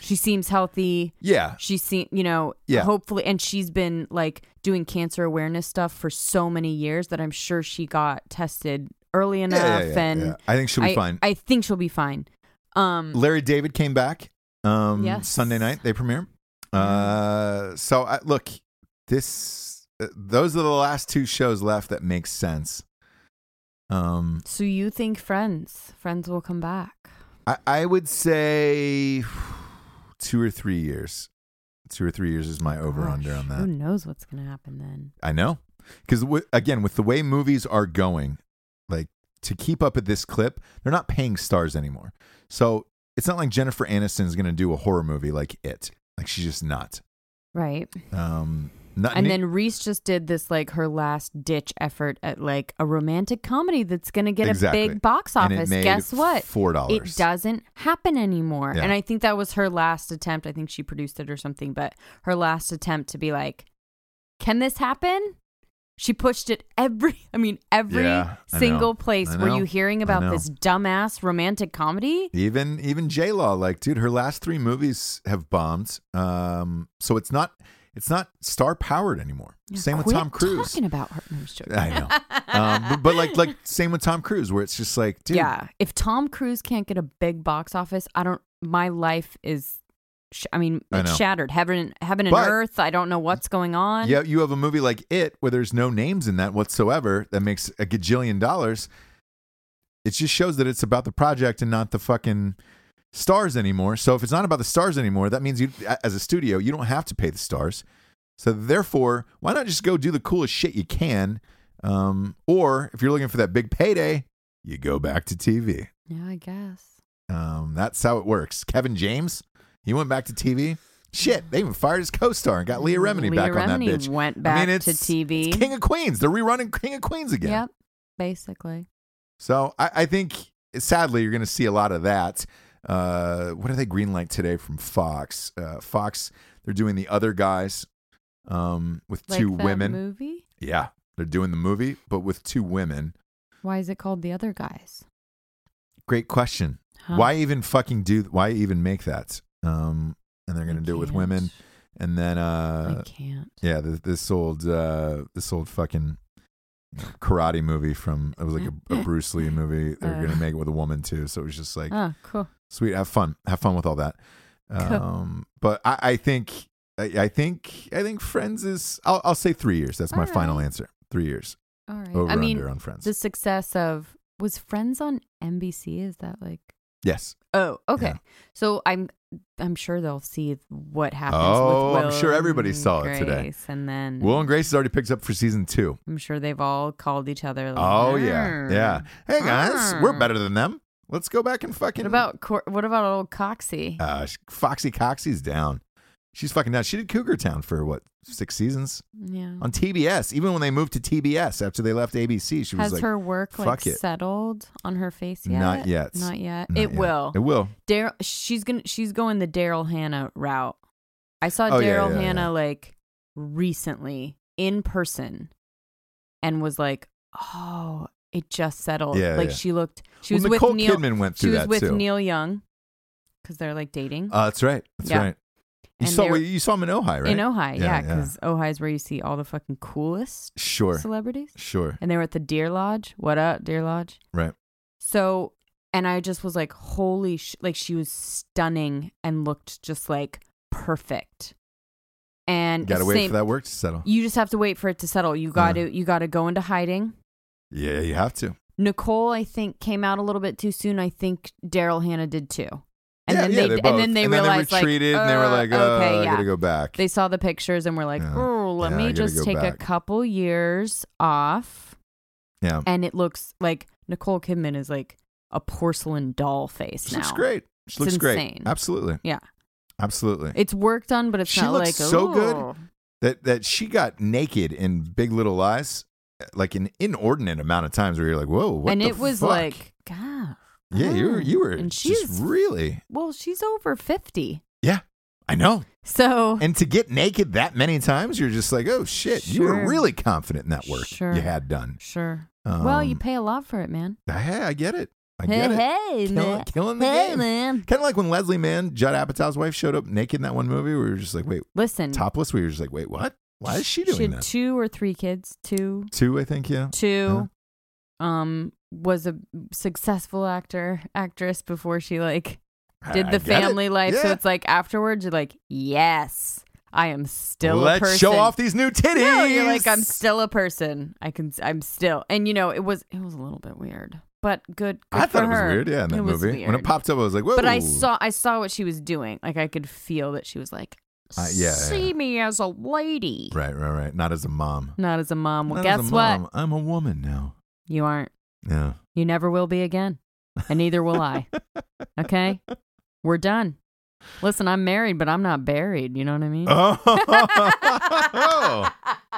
S2: She seems healthy.
S1: yeah,
S2: She's seen, you know,
S1: Yeah.
S2: hopefully, and she's been like doing cancer awareness stuff for so many years that I'm sure she got tested early enough,
S1: yeah, yeah, yeah,
S2: and.
S1: I think she'll be
S2: I,
S1: fine.
S2: I think she'll be fine. Um,
S1: Larry David came back um
S2: Yes.
S1: Sunday night. They premiere. Uh, so I, look, this uh, those are the last two shows left that make sense. Um,
S2: so you think Friends, Friends will come back?
S1: I, I would say two or three years. Two or three years is my over under on
S2: Who knows what's gonna happen then?
S1: I know, because w- again, with the way movies are going, like to keep up at this clip, they're not paying stars anymore. So it's not like Jennifer Aniston is going to do a horror movie like it. Like she's just not.
S2: Right.
S1: Um, not
S2: And then Reese just did this like her last ditch effort at like a romantic comedy that's going to get
S1: Exactly.
S2: a big box office. Guess what?
S1: Four dollars.
S2: It doesn't happen anymore.
S1: Yeah.
S2: And I think that was her last attempt. I think she produced it or something, but her last attempt to be like, can this happen? She pushed it every, I mean, every
S1: Yeah, I
S2: single
S1: know.
S2: place. Were you hearing about this dumbass romantic comedy?
S1: Even even J Law, like, dude, her last three movies have bombed. Um, so it's not it's not star powered anymore.
S2: Yeah,
S1: same with Tom Cruise.
S2: Talking about her. No, I'm just joking.
S1: I know, um, but, but like like same with Tom Cruise, where it's just like, dude,
S2: yeah. If Tom Cruise can't get a big box office, I don't. My life is. sh- I mean, it's
S1: know.
S2: shattered. Heaven, heaven and
S1: But-
S2: earth. I don't know what's going on.
S1: yeah, you have a movie like It where there's no names in that whatsoever that makes a gajillion dollars. It just shows that it's about the project and not the fucking stars anymore. So if it's not about the stars anymore, that means you, as a studio, you don't have to pay the stars. So therefore, why not just go do the coolest shit you can? Um, or if you're looking for that big payday, you go back to TV.
S2: Yeah, I guess.
S1: Um, that's how it works. Kevin James, he went back to TV. Shit, they even fired his co-star and got Leah Remini
S2: Leah
S1: back on that
S2: Remini
S1: bitch.
S2: went
S1: I
S2: back
S1: mean,
S2: to TV.
S1: King of Queens. They're rerunning King of Queens again.
S2: Yep, basically.
S1: So I, I think, sadly, you're going to see a lot of that. Uh, what are they greenlight today from Fox? Uh, Fox, they're doing the other guys um, with
S2: Like
S1: two
S2: that
S1: women.
S2: movie.
S1: Yeah, they're doing the movie, but with two women.
S2: Why is it called The Other Guys?
S1: Great question.
S2: Huh.
S1: Why even fucking do? Why even make that? Um, and they're going
S2: I
S1: to do it with women, and then uh,
S2: I can't.
S1: yeah, this, this old uh, this old fucking karate movie from it was like a, a Bruce Lee movie. They're
S2: Uh.
S1: going to make it with a woman too, so it was just like
S2: Oh, cool.
S1: Sweet. Have fun. Have fun with all that. Um, but I, I think I, I think I think Friends is. I'll, I'll say three years. That's my
S2: All
S1: final answer. Three years.
S2: All right.
S1: Over
S2: I mean,
S1: under on Friends.
S2: the success of was Friends on NBC. Is that like?
S1: yes.
S2: Oh, okay.
S1: Yeah.
S2: So I'm I'm sure they'll see what happens.
S1: Oh, I'm sure everybody saw it today.
S2: And then
S1: Will and Grace has already picked up for season two.
S2: I'm sure they've all called each other. Like,
S1: Oh yeah, yeah. Hey guys, we're better than them. Let's go back and fucking.
S2: What about Cor- what about old Coxie?
S1: uh, Foxy Coxie's down? She's fucking down. She did Cougar Town for what six seasons
S2: yeah.
S1: on TBS. Even when they moved to TBS after they left ABC, she was
S2: Has
S1: like,
S2: her work like
S1: it."
S2: settled on her face yet?
S1: Not yet.
S2: Not yet.
S1: Not
S2: it
S1: yet.
S2: will.
S1: It will.
S2: Daryl, she's gonna she's going the Daryl Hannah route. I saw
S1: Oh, yeah,
S2: Daryl
S1: yeah,
S2: Hannah
S1: yeah.
S2: like recently in person, and was like, "Oh, it just settled."
S1: Yeah,
S2: like
S1: yeah.
S2: she looked. She
S1: well,
S2: was
S1: Nicole
S2: with Neil.
S1: Kidman went through She
S2: was
S1: that
S2: with
S1: too.
S2: Neil Young because they're like dating
S1: Uh, that's right. That's
S2: Yeah.
S1: right. You
S2: And
S1: saw
S2: they're-
S1: you saw him in Ojai, right?
S2: in Ojai.
S1: Yeah,
S2: Yeah,
S1: yeah.
S2: because Ojai is where you see all the fucking coolest
S1: Sure.
S2: celebrities.
S1: Sure.
S2: And they were at the Deer Lodge. What up, Deer Lodge?
S1: Right.
S2: So, and I just was like, holy sh! Like she was stunning and looked just like perfect. And
S1: Got to
S2: it's
S1: wait
S2: same-
S1: for that work to settle.
S2: You just have to wait for it to settle. You got to you got to go into hiding.
S1: Yeah, you have to.
S2: Nicole, I think, came out a little bit too soon. I think Daryl Hannah did too. And
S1: yeah,
S2: then
S1: yeah,
S2: they,
S1: both.
S2: and then they realized
S1: retreated
S2: like,
S1: and they were
S2: uh,
S1: like, oh,
S2: okay,
S1: I
S2: yeah.
S1: gotta go back.
S2: They saw the pictures and were like,
S1: Yeah.
S2: oh, let me just take a couple years off.
S1: yeah.
S2: And it looks like Nicole Kidman is like a porcelain doll face
S1: She
S2: now.
S1: looks great. She
S2: It's
S1: looks great.
S2: insane.
S1: Absolutely.
S2: Yeah.
S1: Absolutely.
S2: It's work done, but it's
S1: She
S2: not
S1: looks
S2: like
S1: so good. That that she got naked in Big Little Lies, like an inordinate amount of times where you're like, whoa, what
S2: and it was
S1: fuck?
S2: like, God.
S1: yeah, you were you were
S2: And she's-
S1: really,
S2: Well, she's over 50.
S1: yeah, I know.
S2: So,
S1: And to get naked that many times, you're just like, oh shit, you were really confident in that work
S2: Sure.
S1: you had done.
S2: sure. well, you
S1: Um,
S2: pay a lot for it, man.
S1: Hey, I get it. I
S2: hey,
S1: get it.
S2: hey,
S1: Killing,
S2: man.
S1: killing the
S2: hey,
S1: game.
S2: man.
S1: Kind of like when Leslie Mann, Judd Apatow's wife, showed up naked in that one movie. We were just like, wait,
S2: Listen,
S1: topless. We were just like, wait, what? Why is she doing that?
S2: she had
S1: that?
S2: two or three kids. Two.
S1: Two, I think. Yeah.
S2: Two. Um, was a successful actor, actress before she like did the
S1: get it.
S2: family life. So it's like afterwards, you're like, yes, I am still
S1: Let's
S2: person.
S1: show off these new titties.
S2: No, you're like, I'm still a person. I can, I'm still, and you know, it was, it was a little bit weird, but good. good
S1: I thought it was weird. Yeah, in that
S2: It
S1: movie when it popped up, I was like, whoa.
S2: But I saw, I saw what she was doing. Like I could feel that she was like,
S1: Uh, yeah,
S2: see
S1: yeah.
S2: me as a lady,
S1: Right, right, right. Not as a mom.
S2: not as a mom. Well,
S1: Not
S2: guess
S1: a
S2: what?
S1: I'm a woman now.
S2: You aren't.
S1: Yeah.
S2: You never will be again. And neither will I. Okay? We're done. Listen, I'm married, but I'm not buried. You know what I mean?
S1: Oh.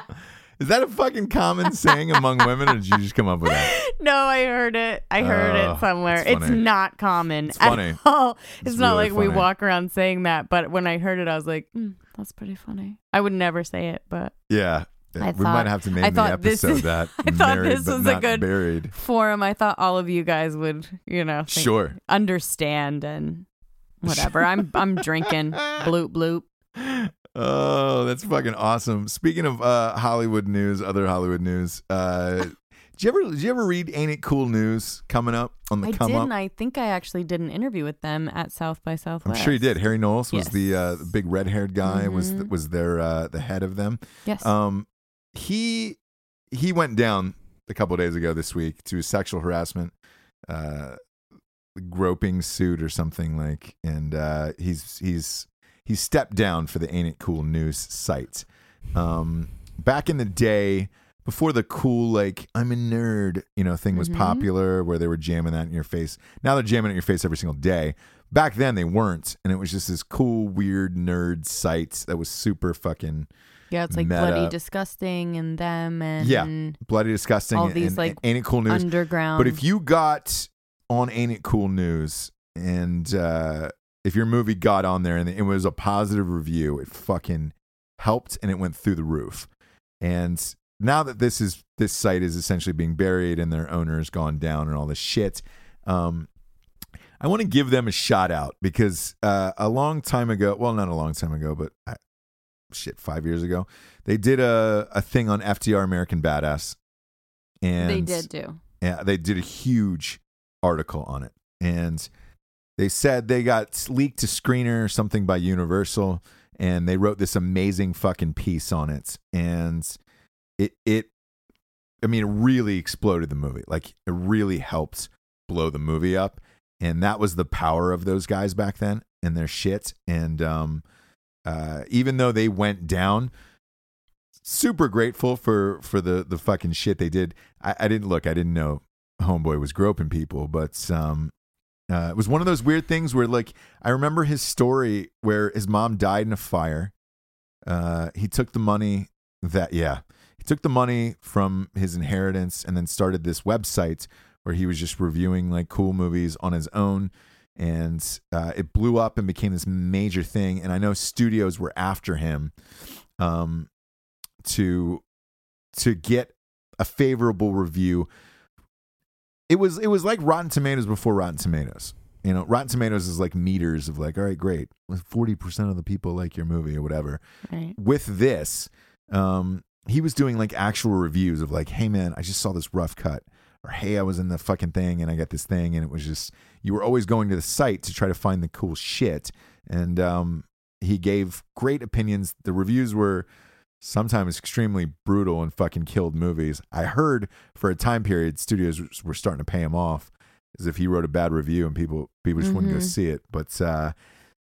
S1: Is that a fucking common saying among women, or did you just come up with that?
S2: no, I heard it. I heard
S1: Oh,
S2: it somewhere.
S1: it's
S2: It's,
S1: funny.
S2: not common.
S1: It's
S2: at all. It's,
S1: It's
S2: not
S1: really
S2: like we
S1: funny.
S2: walk around saying that, but when I heard it, I was like, mm, that's pretty funny. I would never say it, but
S1: Yeah.
S2: I
S1: we
S2: thought-
S1: might have to name
S2: I
S1: the
S2: thought this
S1: episode
S2: is-
S1: that.
S2: I thought
S1: married
S2: this
S1: but
S2: was a
S1: not
S2: good-
S1: buried.
S2: forum, I thought all of you guys would, you know, think-
S1: Sure.
S2: understand and whatever. I'm I'm drinking bloop bloop.
S1: Oh, that's fucking awesome. Speaking of uh, Hollywood news, other Hollywood news. Uh, did you ever did you ever read Ain't It Cool News coming up on the
S2: I
S1: come
S2: did,
S1: up?
S2: I think I actually did an interview with them at South by Southwest.
S1: I'm sure you did. Harry Knowles was
S2: Yes.
S1: the uh, the big red haired guy. Was
S2: Mhm.
S1: was their uh, the head of them.
S2: Yes.
S1: Um, he he went down a couple days ago this week to sexual harassment, uh, groping suit or something like, and uh, he's he's he's stepped down for the Ain't It Cool News site. Um, back in the day. Before the cool, like I'm a nerd, you know, thing was
S2: Mhm.
S1: popular, where they were jamming that in your face. Now they're jamming it in your face every single day. Back then they weren't, and it was just this cool, weird nerd site that was super fucking
S2: yeah, it's like
S1: meta-
S2: bloody disgusting and them and
S1: Yeah. bloody disgusting
S2: All
S1: and,
S2: these,
S1: and
S2: like,
S1: ain't it cool news
S2: underground.
S1: but if you got on ain't it cool news and uh if your movie got on there and it was a positive review it fucking helped and it went through the roof and now that this is this site is essentially being buried and their owner has gone down and all this shit um I want to give them a shout out because uh, a long time ago, well, not a long time ago, but uh, shit, five years ago, they did a, a thing on FDR American Badass. And
S2: they did do.
S1: yeah, they did a huge article on it. And they said they got leaked to screener or something by Universal and they wrote this amazing fucking piece on it. And it it I mean, it really exploded the movie. Like it really helped blow the movie up. And that was the power of those guys back then and their shit. And um uh even though they went down, super grateful for for the the fucking shit they did. I, I didn't look. I didn't know Homeboy was groping people, but um, uh, it was one of those weird things where like I remember his story where his mom died in a fire. Uh, he took the money that yeah he took the money from his inheritance and then started this website where he was just reviewing like cool movies on his own and uh, it blew up and became this major thing and i know studios were after him um, to to get a favorable review. It was it was like Rotten Tomatoes before Rotten Tomatoes. You know, Rotten Tomatoes is like meters of like, all right, great, forty percent of the people like your movie or whatever.
S2: Right.
S1: With this, um, he was doing like actual reviews of like, hey man, I just saw this rough cut, or hey, I was in the fucking thing and I got this thing, and it was just you were always going to the site to try to find the cool shit, and um, he gave great opinions. The reviews were sometimes extremely brutal and fucking killed movies. I heard for a time period studios were starting to pay him off as if he wrote a bad review and people people just wouldn't go
S2: Mhm.
S1: see it. But uh,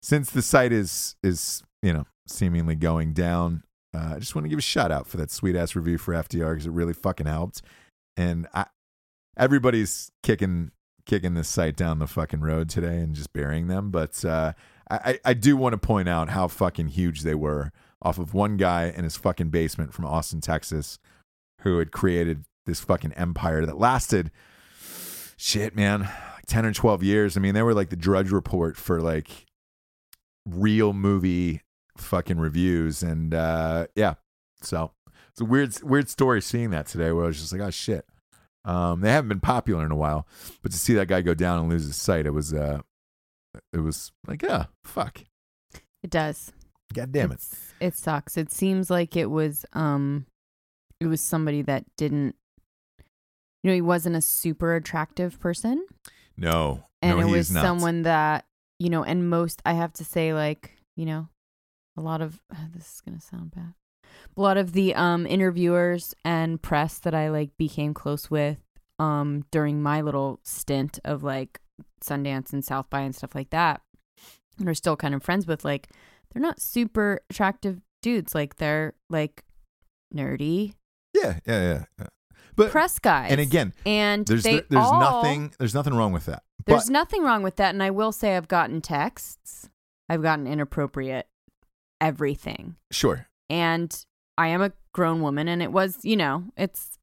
S1: since the site is is you know seemingly going down, uh, I just want to give a shout out for that sweet ass review for FDR because it really fucking helped. And I, everybody's kicking kicking this site down the fucking road today and just burying them. But uh, I, I I do want to point out how fucking huge they were off of one guy in his fucking basement from Austin, Texas, who had created this fucking empire that lasted shit, man, like 10 or 12 years. I mean, they were like the Drudge Report for like real movie fucking reviews. And uh, yeah, so it's a weird, weird story seeing that today where I was just like, oh shit. Um, they haven't been popular in a while, but to see that guy go down and lose his sight, it was, uh, it was like, yeah, fuck.
S2: It does.
S1: God damn it.
S2: It's- It sucks. It seems like it was um it was somebody that didn't you know, he wasn't a super attractive person.
S1: No.
S2: And
S1: no,
S2: it
S1: he
S2: was someone that, you know, and most I have to say, like, you know, a lot of this is gonna sound bad. A lot of the um interviewers and press that I like became close with um during my little stint of like Sundance and South by and stuff like that. And are still kind of friends with like they're not super attractive dudes. Like they're like nerdy.
S1: Yeah, yeah, yeah, yeah. But
S2: press guys.
S1: and again,
S2: and
S1: there's there's
S2: all,
S1: nothing there's nothing wrong with that.
S2: There's
S1: but,
S2: nothing wrong with that, and I will say I've gotten texts. I've gotten inappropriate everything,
S1: sure.
S2: and I am a grown woman, and it was, you know, it's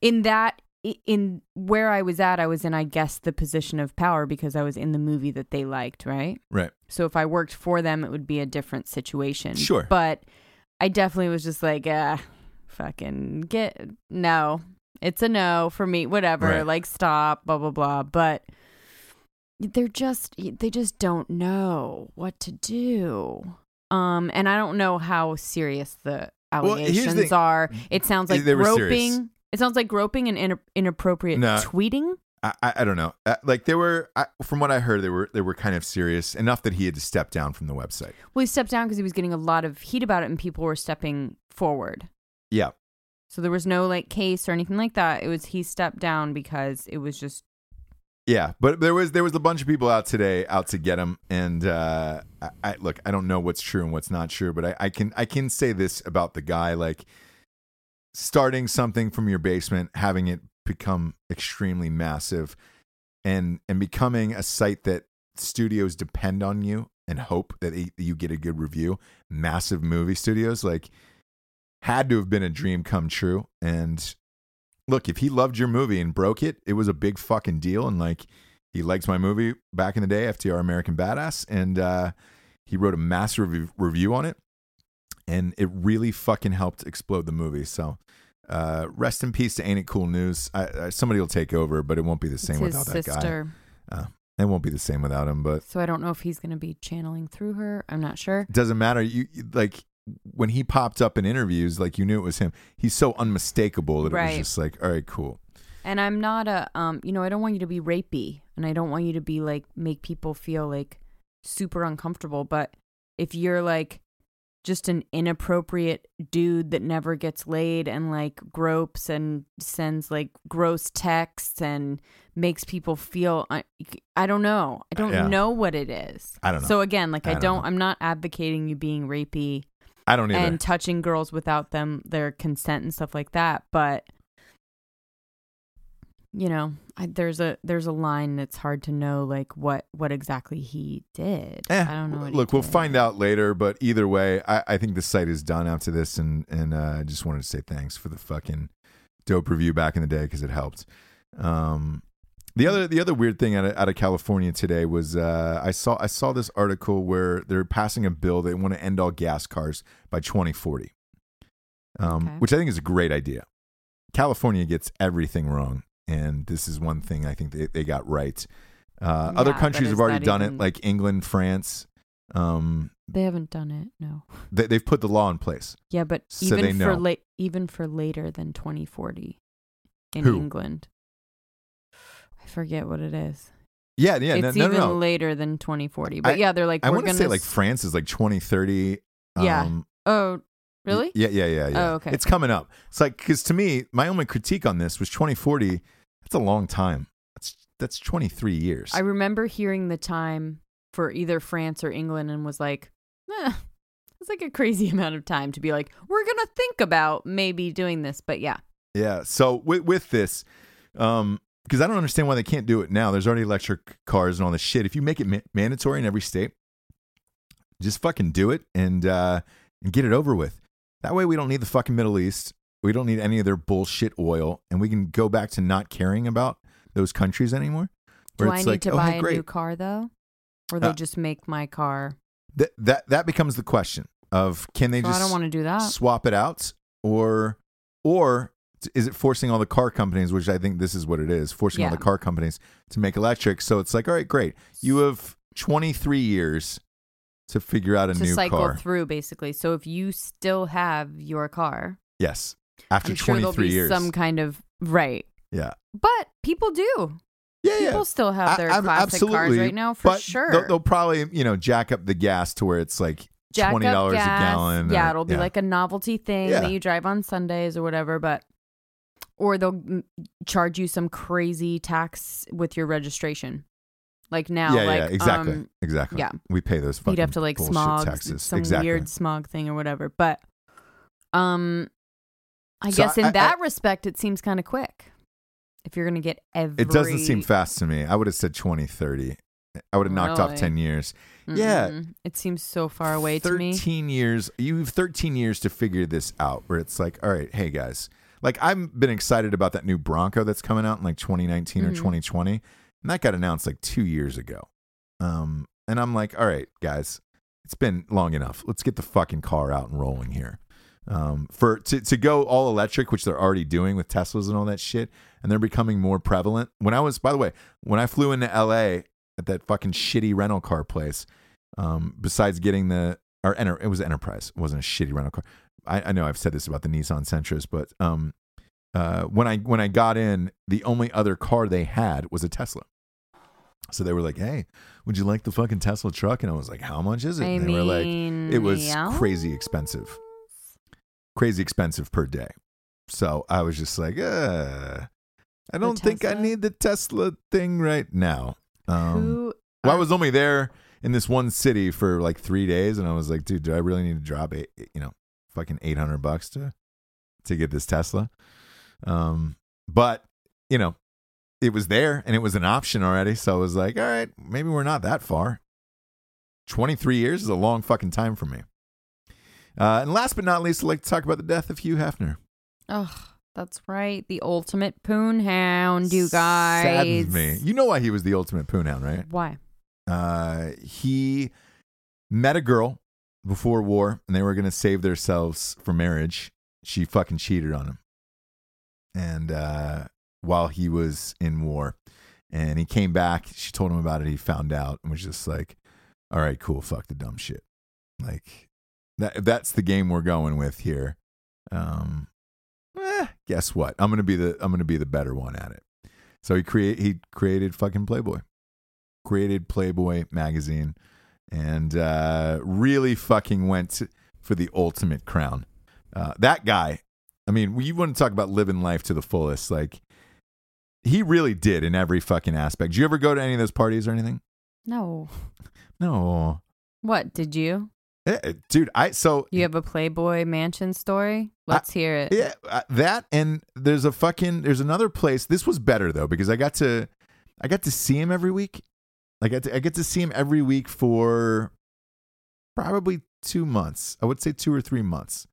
S2: in that in where I was at. I was in, I guess, the position of power because I was in the movie that they liked, right?
S1: Right.
S2: So if I worked for them, it would be a different situation.
S1: Sure.
S2: But I definitely was just like, uh, fucking get no. It's a no for me. Whatever.
S1: Right.
S2: Like stop. Blah blah blah. But they're just they just don't know what to do. Um, and I don't know how serious the
S1: Well,
S2: allegations
S1: thing.
S2: are. It sounds like
S1: They were serious.
S2: It sounds like groping and ina- inappropriate
S1: No.
S2: tweeting.
S1: I, I I don't know. Uh, like they were, I, from what I heard, they were they were kind of serious enough that he had to step down from the website.
S2: Well, he stepped down because he was getting a lot of heat about it, and people were stepping forward.
S1: Yeah,
S2: So there was no like case or anything like that. It was he stepped down because it was just
S1: yeah. But there was there was a bunch of people out today out to get him. And uh, I, I look, I don't know what's true and what's not true, but I, I can I can say this about the guy: like starting something from your basement, having it become extremely massive, and and becoming a site that studios depend on you and hope that you get a good review. Massive movie studios like had to have been a dream come true. And look, if he loved your movie and broke it, it was a big fucking deal. And like he likes my movie back in the day, FDR American Badass, and uh, he wrote a massive rev- review on it, and it really fucking helped explode the movie. So. Uh, rest in peace to Ain't It Cool News. I, I, somebody will take over, but it won't be the
S2: it's
S1: same
S2: his
S1: without that guy. Uh, it won't be the same without him. But
S2: So I don't know if he's going to be channeling through her. I'm not sure.
S1: it doesn't matter. You like when he popped up in interviews, like you knew it was him. He's so unmistakable that it was just like, all right, cool.
S2: And I'm not a um, you know, I don't want you to be rapey, and I don't want you to be like make people feel like super uncomfortable. But if you're like just an inappropriate dude that never gets laid and like gropes and sends like gross texts and makes people feel I, I don't know. I don't
S1: Yeah.
S2: know what it is.
S1: I don't know.
S2: So again, like
S1: I
S2: I,
S1: don't
S2: don't. I'm not advocating you being rapey
S1: I don't either.
S2: and touching girls without them their consent and stuff like that but you know I, there's a there's a line that's hard to know like what what exactly he did
S1: Eh,
S2: i don't know what
S1: Look, we'll find out later. But either way, I, I think the site is done after this, and and uh, I just wanted to say thanks for the fucking dope review back in the day because it helped. Um, the other the other weird thing out of, out of California today was uh, I saw I saw this article where they're passing a bill they want to end all gas cars by 2040, um,
S2: Okay.
S1: which I think is a great idea. California gets everything wrong, and this is one thing I think they, they got right. Uh, other countries have already
S2: that
S1: done it, like England, France. Um,
S2: they haven't done it no
S1: they, they've put the law in place.
S2: yeah but
S1: So
S2: even
S1: they
S2: for
S1: know.
S2: late even for later than 2040 in
S1: Who?
S2: england i forget what it is
S1: Yeah, yeah,
S2: it's
S1: no,
S2: even
S1: no. no.
S2: later than 2040 but
S1: I-
S2: yeah they're like
S1: I want to
S2: gonna
S1: say like France is like 2030.
S2: Yeah.
S1: Um,
S2: oh really
S1: Yeah, yeah, yeah, yeah.
S2: Oh, okay.
S1: It's coming up. It's like because to me, my only critique on this was 2040. That's a long time. That's that's 23 years.
S2: I remember hearing the time for either France or England and was like, eh, it's like a crazy amount of time to be like, we're going to think about maybe doing this. But yeah,
S1: Yeah. So with with this, um, because I don't understand why they can't do it now. There's already electric cars and all this shit. If you make it ma- mandatory in every state, just fucking do it and uh, and get it over with. That way, we don't need the fucking Middle East. We don't need any of their bullshit oil, and we can go back to not caring about those countries anymore.
S2: do I need
S1: like,
S2: to
S1: oh,
S2: buy
S1: hey,
S2: a
S1: great.
S2: new car though? Or they
S1: Uh,
S2: just make my car?
S1: That that that becomes the question of can they
S2: So
S1: just
S2: I don't want to do that.
S1: swap it out or or is it forcing all the car companies which i think this is what it is forcing all the car companies to make electric so it's like all right great you have 23 years to figure out a
S2: to
S1: new
S2: cycle
S1: car
S2: through basically. So if you still have your car,
S1: yes after
S2: I'm sure
S1: 23
S2: there'll be
S1: years
S2: some kind of right.
S1: yeah
S2: But people do.
S1: yeah
S2: People
S1: yeah
S2: still have their
S1: I-
S2: classic cars right now for
S1: but
S2: sure.
S1: they'll, they'll probably you know jack up the gas to where it's like
S2: Jack
S1: $20 a gallon
S2: Yeah,
S1: or-
S2: it'll be
S1: yeah.
S2: like a novelty thing
S1: Yeah.
S2: that you drive on Sundays or whatever, but or they'll charge you some crazy tax with your registration. Like now,
S1: yeah
S2: like
S1: yeah exactly
S2: um,
S1: exactly
S2: yeah.
S1: we pay those
S2: you'd have to like smog
S1: taxes
S2: some
S1: exactly
S2: weird smog thing or whatever. But um I
S1: So
S2: guess in
S1: I- I-
S2: that respect, it seems kind of quick. If you're gonna get every,
S1: It doesn't seem fast to me. I would have said 2030. I would have knocked off 10 years. Yeah.
S2: Mm-mm. it seems so far away to me.
S1: 13 years. You have 13 years to figure this out where it's like, all right, hey guys. Like I've been excited about that new Bronco that's coming out in like 2019 or
S2: Mhm.
S1: 2020. And that got announced like 2 years ago. Um and I'm like, all right, guys. It's been long enough. Let's get the fucking car out and rolling here. Um, for to, to go all electric, which they're already doing with Teslas and all that shit, and they're becoming more prevalent. When I was, by the way, when I flew into LA at that fucking shitty rental car place, um, besides getting the or enter, it was Enterprise, it wasn't a shitty rental car. I, I know I've said this about the Nissan Sentras, but um, uh, when I when I got in, the only other car they had was a Tesla. So they were like, "Hey, would you like the fucking Tesla truck?" And I was like, "How much is it?"
S2: I
S1: and they were like, "It was
S2: yeah.
S1: crazy expensive, crazy expensive per day." So I was just like, uh, "I don't think I need the Tesla thing right now." Um, well, I was only there in this one city for like three days, and I was like, dude, do I really need to drop eight, you know, fucking eight hundred bucks to to get this Tesla? Um, but you know, it was there and it was an option already, so I was like, all right, maybe we're not that far. Twenty three years is a long fucking time for me. Uh, and last but not least, I'd like to talk about the death of Hugh Hefner.
S2: Oh, that's right. The ultimate poon hound, you guys.
S1: Saddens me. You know why he was the ultimate poon hound, right?
S2: Why?
S1: uh, he met a girl before war and they were going to save themselves for marriage. She fucking cheated on him. And uh, while he was in war, and he came back, she told him about it. He found out and was just like, all right, cool, fuck the dumb shit. Like, that, that's the game we're going with here. Um, eh, guess what? I'm gonna be the I'm gonna be the better one at it. So he create he created fucking Playboy created Playboy magazine and uh, really fucking went for the ultimate crown. Uh, that guy, I mean, you want to talk about living life to the fullest. Like, he really did in every fucking aspect. Did you ever go to any of those parties or anything?
S2: No.
S1: No.
S2: What did you?
S1: Eh, eh, Dude, I, so,
S2: You have a Playboy mansion story? Let's hear it.
S1: yeah, uh, that and there's a fucking, there's another place. This was better though, because I got to, I got to see him every week. I get to, I get to see him every week for probably two months. I would say two or three months.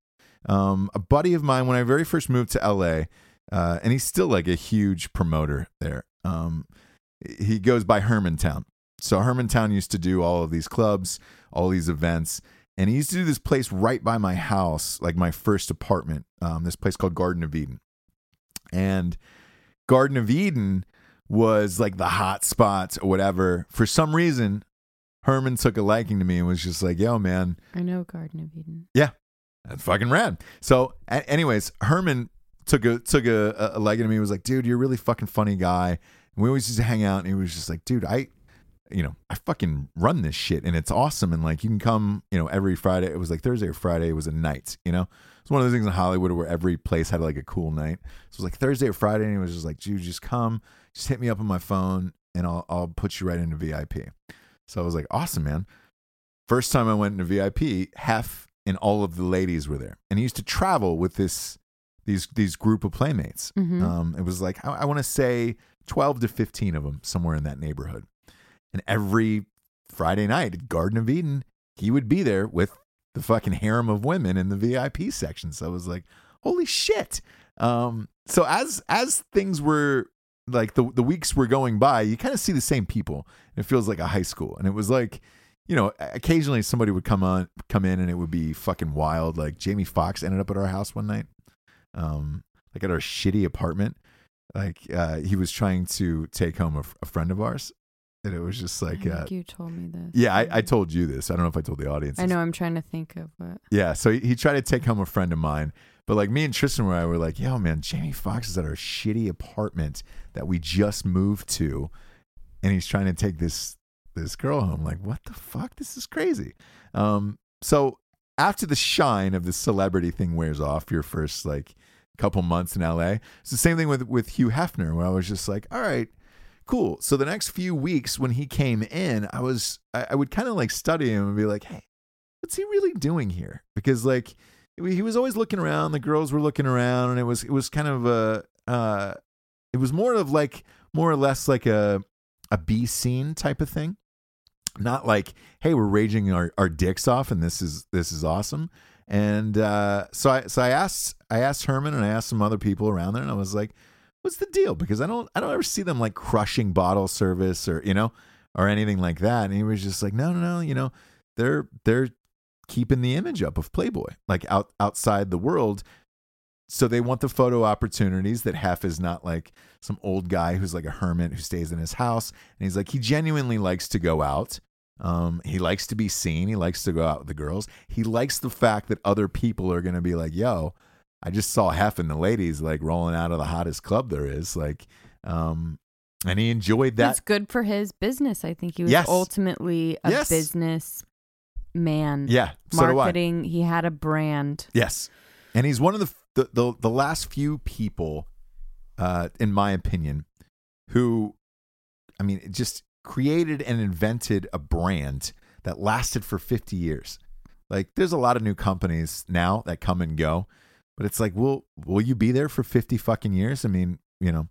S1: Um, a buddy of mine, when I very first moved to LA, uh, and he's still like a huge promoter there. Um, he goes by Hermantown. So Hermantown used to do all of these clubs, all these events, and he used to do this place right by my house, like my first apartment. Um, this place called Garden of Eden, and Garden of Eden was like the hot spot or whatever. For some reason, Herman took a liking to me and was just like, "Yo, man,
S2: I know Garden of Eden.
S1: Yeah, that's fucking rad." So, a- anyways, Herman took a took a, a liking to me. and Was like, "Dude, you're a really fucking funny guy." And we always used to hang out, and he was just like, "Dude, I." You know, I fucking run this shit and it's awesome. And like, you can come, you know, every Friday. It was like Thursday or Friday. It was a night, you know? It's one of those things in Hollywood where every place had like a cool night. So it was like Thursday or Friday, and he was just like, dude, just come, just hit me up on my phone, and I'll I'll put you right into VIP. So I was like, awesome, man. First time I went into VIP, Hef and all of the ladies were there, and he used to travel with this these these group of playmates.
S2: Mhm.
S1: Um, it was like I, I want to say twelve to fifteen of them somewhere in that neighborhood, and every Friday night at Garden of Eden, he would be there with the fucking harem of women in the VIP section. So I was like, holy shit. Um, so as as things were like the the weeks were going by, you kind of see the same people. It feels like a high school, and it was like, you know, occasionally somebody would come on, come in, and it would be fucking wild. Like Jamie Foxx ended up at our house one night, um, like at our shitty apartment. Like uh, he was trying to take home a friend of ours, and it was just
S2: I
S1: like,
S2: think
S1: uh,
S2: you told me this.
S1: yeah, I, I told you this. I don't know if I told the audience.
S2: I know. I'm trying to think of what.
S1: Yeah, so he, he tried to take home a friend of mine, but like me and Tristan were, I were like, "Yo, man, Jamie Foxx is at our shitty apartment that we just moved to, and he's trying to take this this girl home. Like, what the fuck? This is crazy." Um, so after the shine of the celebrity thing wears off, your first like couple months in LA, it's the same thing with with Hugh Hefner, where I was just like, "All right." Cool. So the next few weeks when he came in, I was I, I would kind of like study him and be like, "Hey, what's he really doing here? Because like he was always looking around. The girls were looking around, and it was it was kind of a uh, it was more of like more or less like a a B scene type of thing. Not like, hey, we're raging our, our dicks off, and this is this is awesome. And uh, so I so I asked I asked Herman and I asked some other people around there, and I was like, what's the deal? Because I don't I don't ever see them like crushing bottle service or you know or anything like that. And he was just like, no, no, no, you know, they're they're keeping the image up of Playboy, like out outside the world. So they want the photo opportunities that Hef is not like some old guy who's like a hermit who stays in his house. And he's like, he genuinely likes to go out. Um, he likes to be seen. He likes to go out with the girls. He likes the fact that other people are going to be like, yo, I just saw Hef and the ladies like rolling out of the hottest club there is. Like, um, and he enjoyed that.
S2: It's good for his business. I think he was
S1: Yes.
S2: ultimately a
S1: Yes.
S2: business man.
S1: yeah. So.
S2: Marketing. He had a brand.
S1: Yes, and he's one of the the the, the last few people, uh, in my opinion, who, I mean, just created and invented a brand that lasted for fifty years. Like, there's a lot of new companies now that come and go, but it's like, will will you be there for fifty fucking years? I mean, you know,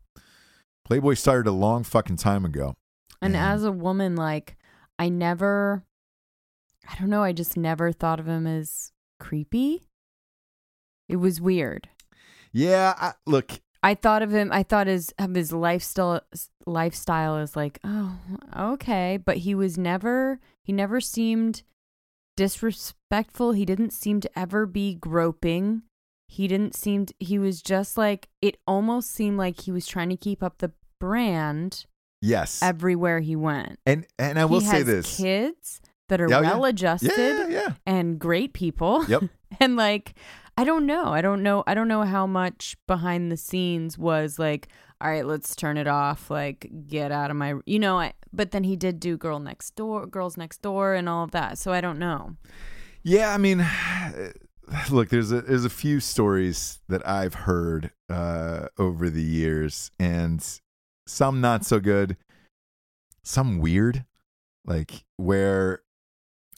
S1: Playboy started a long fucking time ago.
S2: And
S1: Yeah.
S2: as a woman, like, I never, I don't know, I just never thought of him as creepy. It was weird.
S1: Yeah, I, look,
S2: I thought of him. I thought his of his lifestyle lifestyle is like, oh, okay, but he was never. He never seemed disrespectful. He didn't seem to ever be groping. He didn't seem. To, he was just like. It almost seemed like he was trying to keep up the brand
S1: yes,
S2: everywhere he went.
S1: and and I will
S2: he
S1: say this.
S2: kids that are
S1: Yeah, oh, yeah.
S2: well adjusted
S1: yeah, yeah.
S2: and great people.
S1: Yep.
S2: and like I don't know. I don't know. I don't know how much behind the scenes was like, all right, let's turn it off. Like, get out of my, you know. I, but then he did do Girl Next Door, Girls Next Door, and all of that. So I don't know.
S1: Yeah, I mean, look, there's a there's a few stories that I've heard uh, over the years, and some not so good, some weird, like where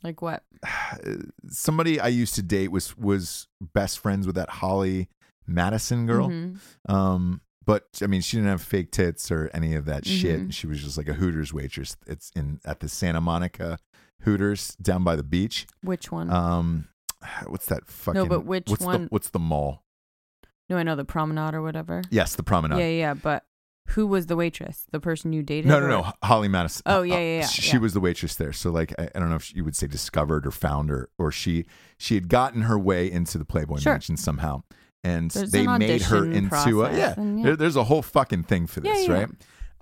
S2: Like what?
S1: somebody I used to date was was best friends with that Holly Madison girl.
S2: Mhm.
S1: Um, but I mean, she didn't have fake tits or any of that shit.
S2: Mhm.
S1: She was just like a Hooters waitress. It's in at the Santa Monica Hooters down by the beach.
S2: Which one?
S1: Um, what's that fucking?
S2: No, but which
S1: what's
S2: one-
S1: The, what's the mall?
S2: no, I know the Promenade or whatever.
S1: Yes, the Promenade.
S2: Yeah, yeah. But who was the waitress? The person you dated?
S1: No, no,
S2: or-
S1: no. Holly Madison.
S2: Oh, yeah, yeah, yeah,
S1: She,
S2: yeah.
S1: was the waitress there. So, like, I, I don't know if you would say discovered or found her, or she she had gotten her way into the Playboy
S2: Sure.
S1: Mansion somehow, and
S2: There's
S1: they
S2: an
S1: made her into a yeah.
S2: yeah.
S1: There, there's a whole fucking thing for this,
S2: yeah.
S1: right?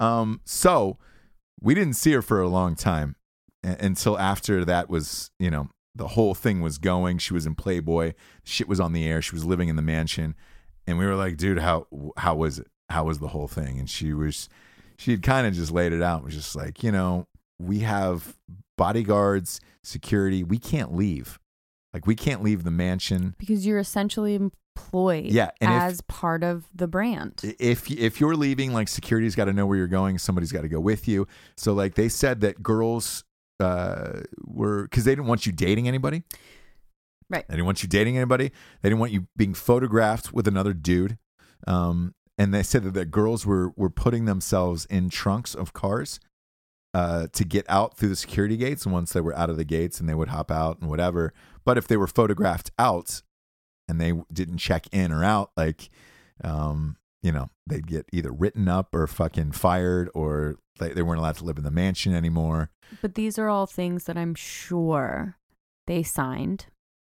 S1: Um, so we didn't see her for a long time a- until after that was, you know, the whole thing was going. She was in Playboy, shit was on the air. She was living in the mansion, and we were like, dude, how how was it? How was the whole thing? And she was, she had kind of just laid it out. Was just like, you know, we have bodyguards, security. We can't leave. Like we can't leave the mansion.
S2: because you're essentially employed.
S1: Yeah, and if-
S2: as part of the brand.
S1: if if you're leaving like security's got to know where you're going somebody's got to go with you so like they said that girls uh were because they didn't want you dating anybody
S2: Right.
S1: they didn't want you dating anybody they didn't want you being photographed with another dude um and they said that the girls were were putting themselves in trunks of cars uh, to get out through the security gates. And once they were out of the gates, and they would hop out and whatever. But if they were photographed out and they didn't check in or out, like, um, you know, they'd get either written up or fucking fired, or they, they weren't allowed to live in the mansion anymore.
S2: But these are all things that I'm sure they signed.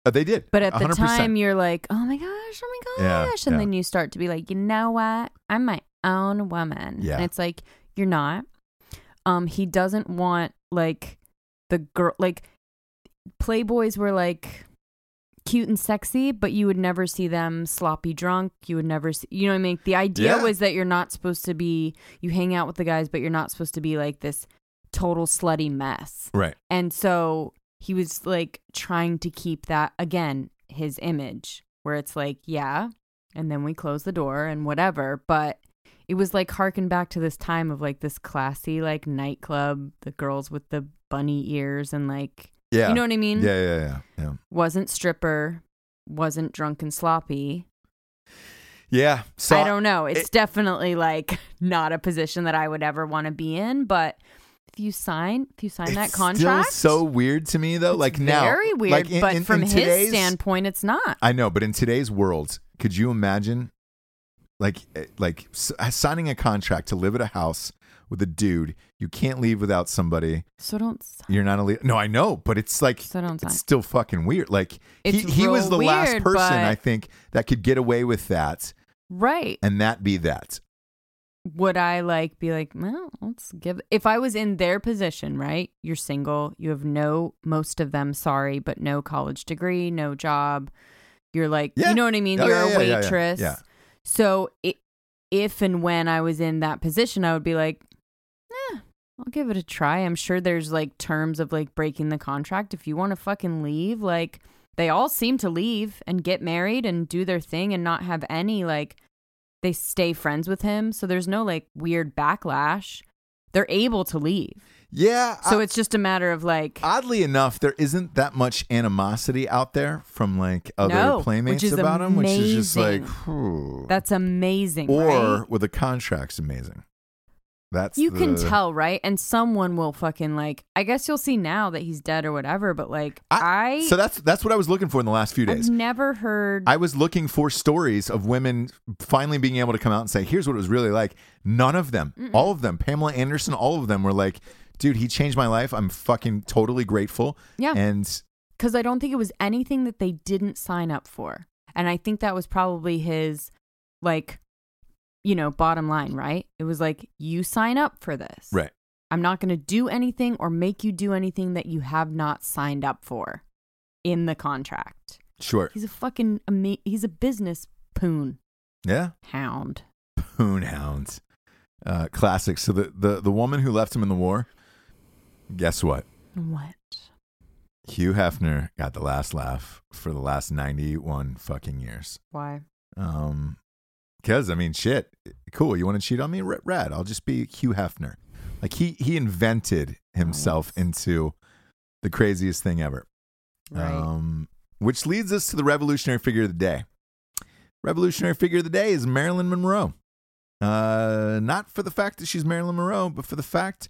S1: Uh, they did,
S2: But at the
S1: 100%.
S2: time, you're like, oh my gosh, oh my
S1: Yeah,
S2: gosh. and
S1: yeah.
S2: then you start to be like, you know what? I'm my own woman.
S1: Yeah.
S2: And it's like, you're not. Um, he doesn't want like the girl, like Playboys were like cute and sexy, but you would never see them sloppy drunk. You would never see, you know what I mean? The idea
S1: Yeah.
S2: was that you're not supposed to be, you hang out with the guys, but you're not supposed to be like this total slutty mess.
S1: right.
S2: And so he was like trying to keep that again, his image, where it's like, yeah, and then we close the door and whatever. But it was like harken back to this time of like this classy like nightclub, the girls with the bunny ears and like
S1: Yeah,
S2: you know what I mean?
S1: Yeah, yeah, yeah, yeah.
S2: Wasn't stripper, wasn't drunk and sloppy.
S1: Yeah. So
S2: I don't know. It's
S1: it-
S2: definitely like not a position that I would ever want to be in. But if you sign, if you sign that contract,
S1: Still so weird to me though. like now,
S2: very weird.
S1: Like in,
S2: but
S1: in-
S2: from
S1: in
S2: his standpoint, it's not.
S1: I know, but in today's world, could you imagine, like, eh, like s- signing a contract to live at a house with a dude you can't leave without somebody?
S2: So don't. sign.
S1: You're not a leader. No, I know, but it's like
S2: So don't sign.
S1: it's still fucking weird. Like he,
S2: It's
S1: he was
S2: real
S1: the last person
S2: but-
S1: I think that could get away with that,
S2: Right.
S1: and that be that.
S2: would I like be like, well, let's give if I was in their position, right? You're single, you have no most of them, sorry, but no college degree, no job. You're like,
S1: Yeah.
S2: you know what I mean? You're
S1: yeah,
S2: a waitress.
S1: Yeah.
S2: So i if and when I was in that position, I would be like, I'll give it a try. I'm sure there's like terms of like breaking the contract. If you want to fucking leave, like they all seem to leave and get married and do their thing and not have any like they stay friends with him. So there's no like weird backlash. They're able to leave.
S1: Yeah.
S2: So
S1: I-
S2: it's just a matter of like
S1: oddly enough, there isn't that much animosity out there from like other
S2: No,
S1: playmates about him, which is just like, whew.
S2: that's amazing.
S1: or
S2: right?
S1: with the contracts, amazing. That's
S2: you can tell, right? And someone will fucking like I guess you'll see now that he's dead or whatever, but like I,
S1: So that's that's what I was looking for in the last few
S2: I've
S1: days.
S2: never heard
S1: I was looking for stories of women finally being able to come out and say, "Here's what it was really like." None of them, all of them, Pamela Anderson, all of them were like, "Dude, he changed my life. I'm fucking totally grateful."
S2: Yeah.
S1: and
S2: because I don't think it was anything that they didn't sign up for. And I think that was probably his, like, you know, bottom line, right? It was like, you sign up for this.
S1: right,
S2: I'm not going to do anything or make you do anything that you have not signed up for in the contract.
S1: sure,
S2: He's a fucking, ama- he's a business poon
S1: yeah.
S2: hound.
S1: Poon hounds, uh, classic. So the, the the woman who left him in the war, guess what?
S2: What?
S1: Hugh Hefner got the last laugh for the last 91 fucking years.
S2: Why?
S1: Um, because I mean, shit, cool. You want to cheat on me? R- Rad. I'll just be Hugh Hefner. Like he he invented himself
S2: Nice.
S1: into the craziest thing ever.
S2: Right.
S1: Um, which leads us to the revolutionary figure of the day. Revolutionary figure of the day is Marilyn Monroe. Uh, not for the fact that she's Marilyn Monroe, but for the fact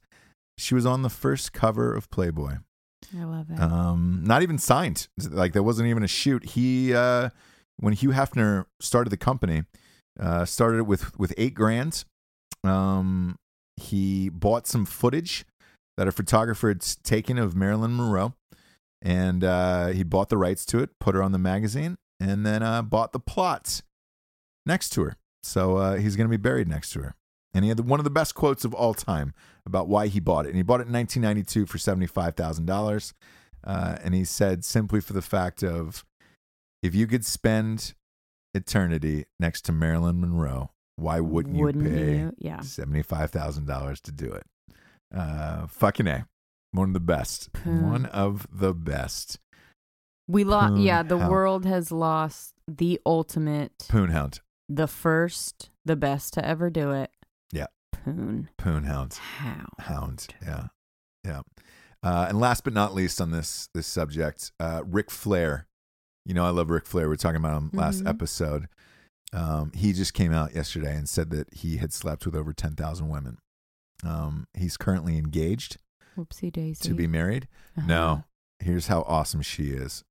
S1: she was on the first cover of Playboy.
S2: I love it.
S1: Um, not even signed. Like there wasn't even a shoot. He uh, when Hugh Hefner started the company, uh, started with with eight grand. Um, he bought some footage that a photographer had taken of Marilyn Monroe, and uh, he bought the rights to it, put her on the magazine, and then uh, bought the plots next to her. So uh, he's going to be buried next to her. And he had one of the best quotes of all time about why he bought it. And he bought it in 1992 for $75,000. Uh, and he said simply for the fact of if you could spend eternity next to Marilyn Monroe, why wouldn't,
S2: Wouldn't
S1: you pay
S2: you? Yeah.
S1: $75,000 to do it? Uh, fucking A. One of the best.
S2: Poon.
S1: One of the best.
S2: We lost. Yeah, the
S1: hound.
S2: world has lost the ultimate,
S1: Poonhound.
S2: the first, the best to ever do it.
S1: Yeah.
S2: Poon
S1: Poonhound.
S2: hound.
S1: Hound. Yeah. Yeah. Uh, and last but not least on this this subject, uh, Ric Flair. You know, I love Ric Flair. We are talking about him last
S2: Mhm.
S1: episode. Um, he just came out yesterday and said that he had slept with over 10,000 women. Um, he's currently engaged
S2: Whoopsie daisy.
S1: to be married.
S2: Uh-huh.
S1: No, here's how awesome she is.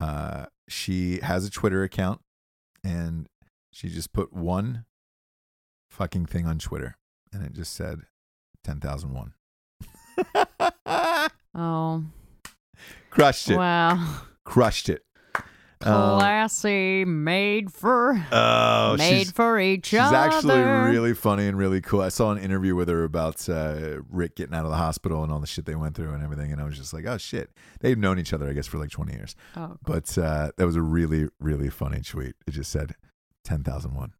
S1: Uh, she has a Twitter account and she just put one fucking thing on Twitter and it just said 10,001.
S2: Oh,
S1: Crushed it.
S2: wow.
S1: Crushed it. Um,
S2: Classy, made for
S1: oh,
S2: made for each
S1: she's
S2: other.
S1: actually really funny and really cool. I saw an interview with her about uh, Ric getting out of the hospital and all the shit they went through and everything. And I was just like, oh, shit. They've known each other, I guess, for like 20 years.
S2: Oh,
S1: But uh, that was a really, really funny tweet. It just said 10,001.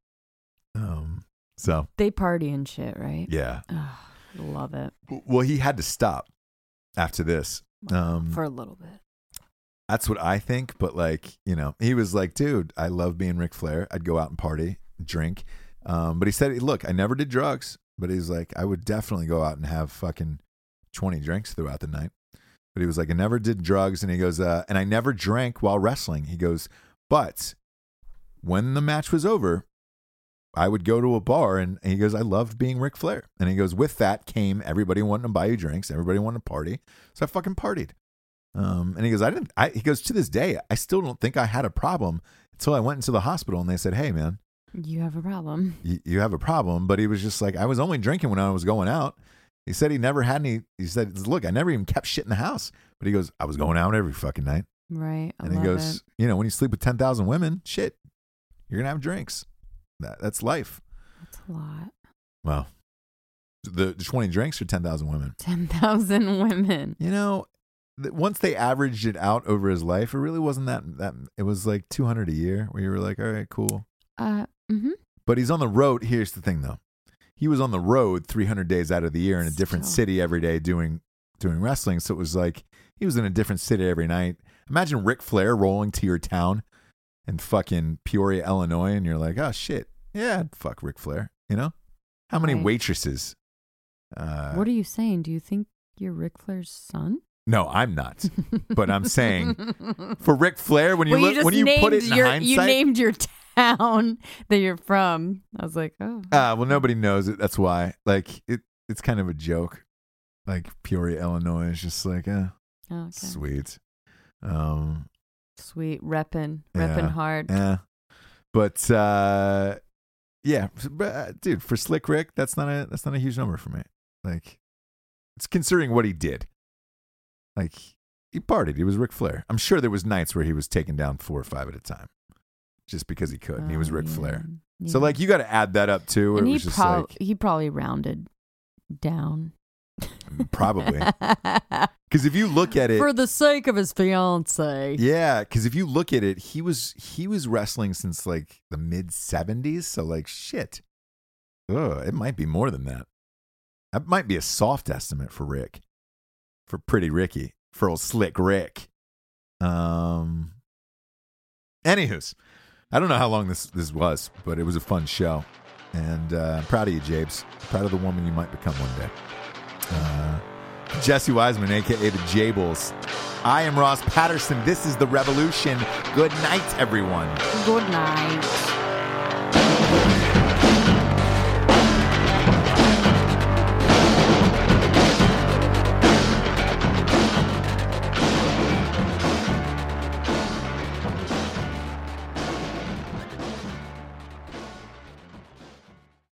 S1: Um, so,
S2: they party and shit, right?
S1: yeah.
S2: Ugh, love it
S1: Well, he had to stop after this. Um,
S2: for a little bit.
S1: That's what I think. But like, you know, he was like, dude, I love being Ric Flair. I'd go out and party, drink. Um, but he said, look, I never did drugs, but he's like, I would definitely go out and have fucking 20 drinks throughout the night. But he was like, I never did drugs. And he goes, uh, and I never drank while wrestling. He goes, But when the match was over, I would go to a bar and, he goes, I loved being Ric Flair. And he goes, with that came everybody wanting to buy you drinks, everybody wanted to party. So I fucking partied. Um, and he goes, I didn't, I, he goes, to this day, I still don't think I had a problem until I went into the hospital and they said, Hey, man,
S2: You have a problem.
S1: you, you have a problem. But he was just like, I was only drinking when I was going out. He said he never had any, he said, Look, I never even kept shit in the house. But he goes, I was going out every fucking night.
S2: Right. I
S1: And he goes,
S2: it.
S1: You know, when you sleep with 10,000 women, shit, you're going to have drinks. That, that's life.
S2: That's a lot.
S1: Well, the, the 20 drinks or 10,000 women.
S2: 10,000 women.
S1: You know, once they averaged it out over his life, it really wasn't that, that it was like 200 a year where you were like, all right, cool.
S2: Uh, mm-hmm.
S1: But he's on the road. Here's the thing though. He was on the road 300 days out of the year in a different
S2: Still.
S1: city every day doing doing wrestling. So it was like he was in a different city every night. Imagine Ric Flair rolling to your town in fucking Peoria, Illinois, and you're like, oh shit, yeah, fuck Ric Flair. You know, how many
S2: Right.
S1: waitresses? Uh,
S2: what are you saying? Do you think you're Ric Flair's son?
S1: No, I'm not. But I'm saying for Ric Flair, when you
S2: well,
S1: look,
S2: you
S1: when you put it in
S2: your,
S1: hindsight,
S2: you named your town that you're from. I was like, oh,
S1: Uh, well, nobody knows it. That's why. Like it, it's kind of a joke. Like Peoria, Illinois is just like, eh,
S2: oh, okay.
S1: sweet. Um,
S2: Sweet, reppin',
S1: Yeah.
S2: reppin' hard.
S1: yeah. But uh, yeah, but, uh, dude, for Slick Rick, that's not a that's not a huge number for me. Like, it's considering what he did. Like, he partied. He was Ric Flair. I'm sure there was nights where he was taking down four or five at a time, just because he could. and he was
S2: Oh,
S1: Ric
S2: yeah.
S1: Flair. So like, you got to add that up too.
S2: And
S1: it
S2: he
S1: was just
S2: prob-
S1: like
S2: he probably rounded down.
S1: Mm, probably because if you look at it,
S2: For the sake of his fiance.
S1: Yeah, because if you look at it, he was he was wrestling since like the mid seventies. So like shit, Ugh, it might be more than that. That might be a soft estimate for Ric, for Pretty Ricky, for old Slick Rick. Um. Anywho's, I don't know how long this this was, but it was a fun show, and uh, I'm proud of you, Japes. Proud of the woman you might become one day. Uh, Jesse Wiseman, aka the Jables. I am Ross Patterson. This is the Revolution. Good night, everyone.
S2: Good night.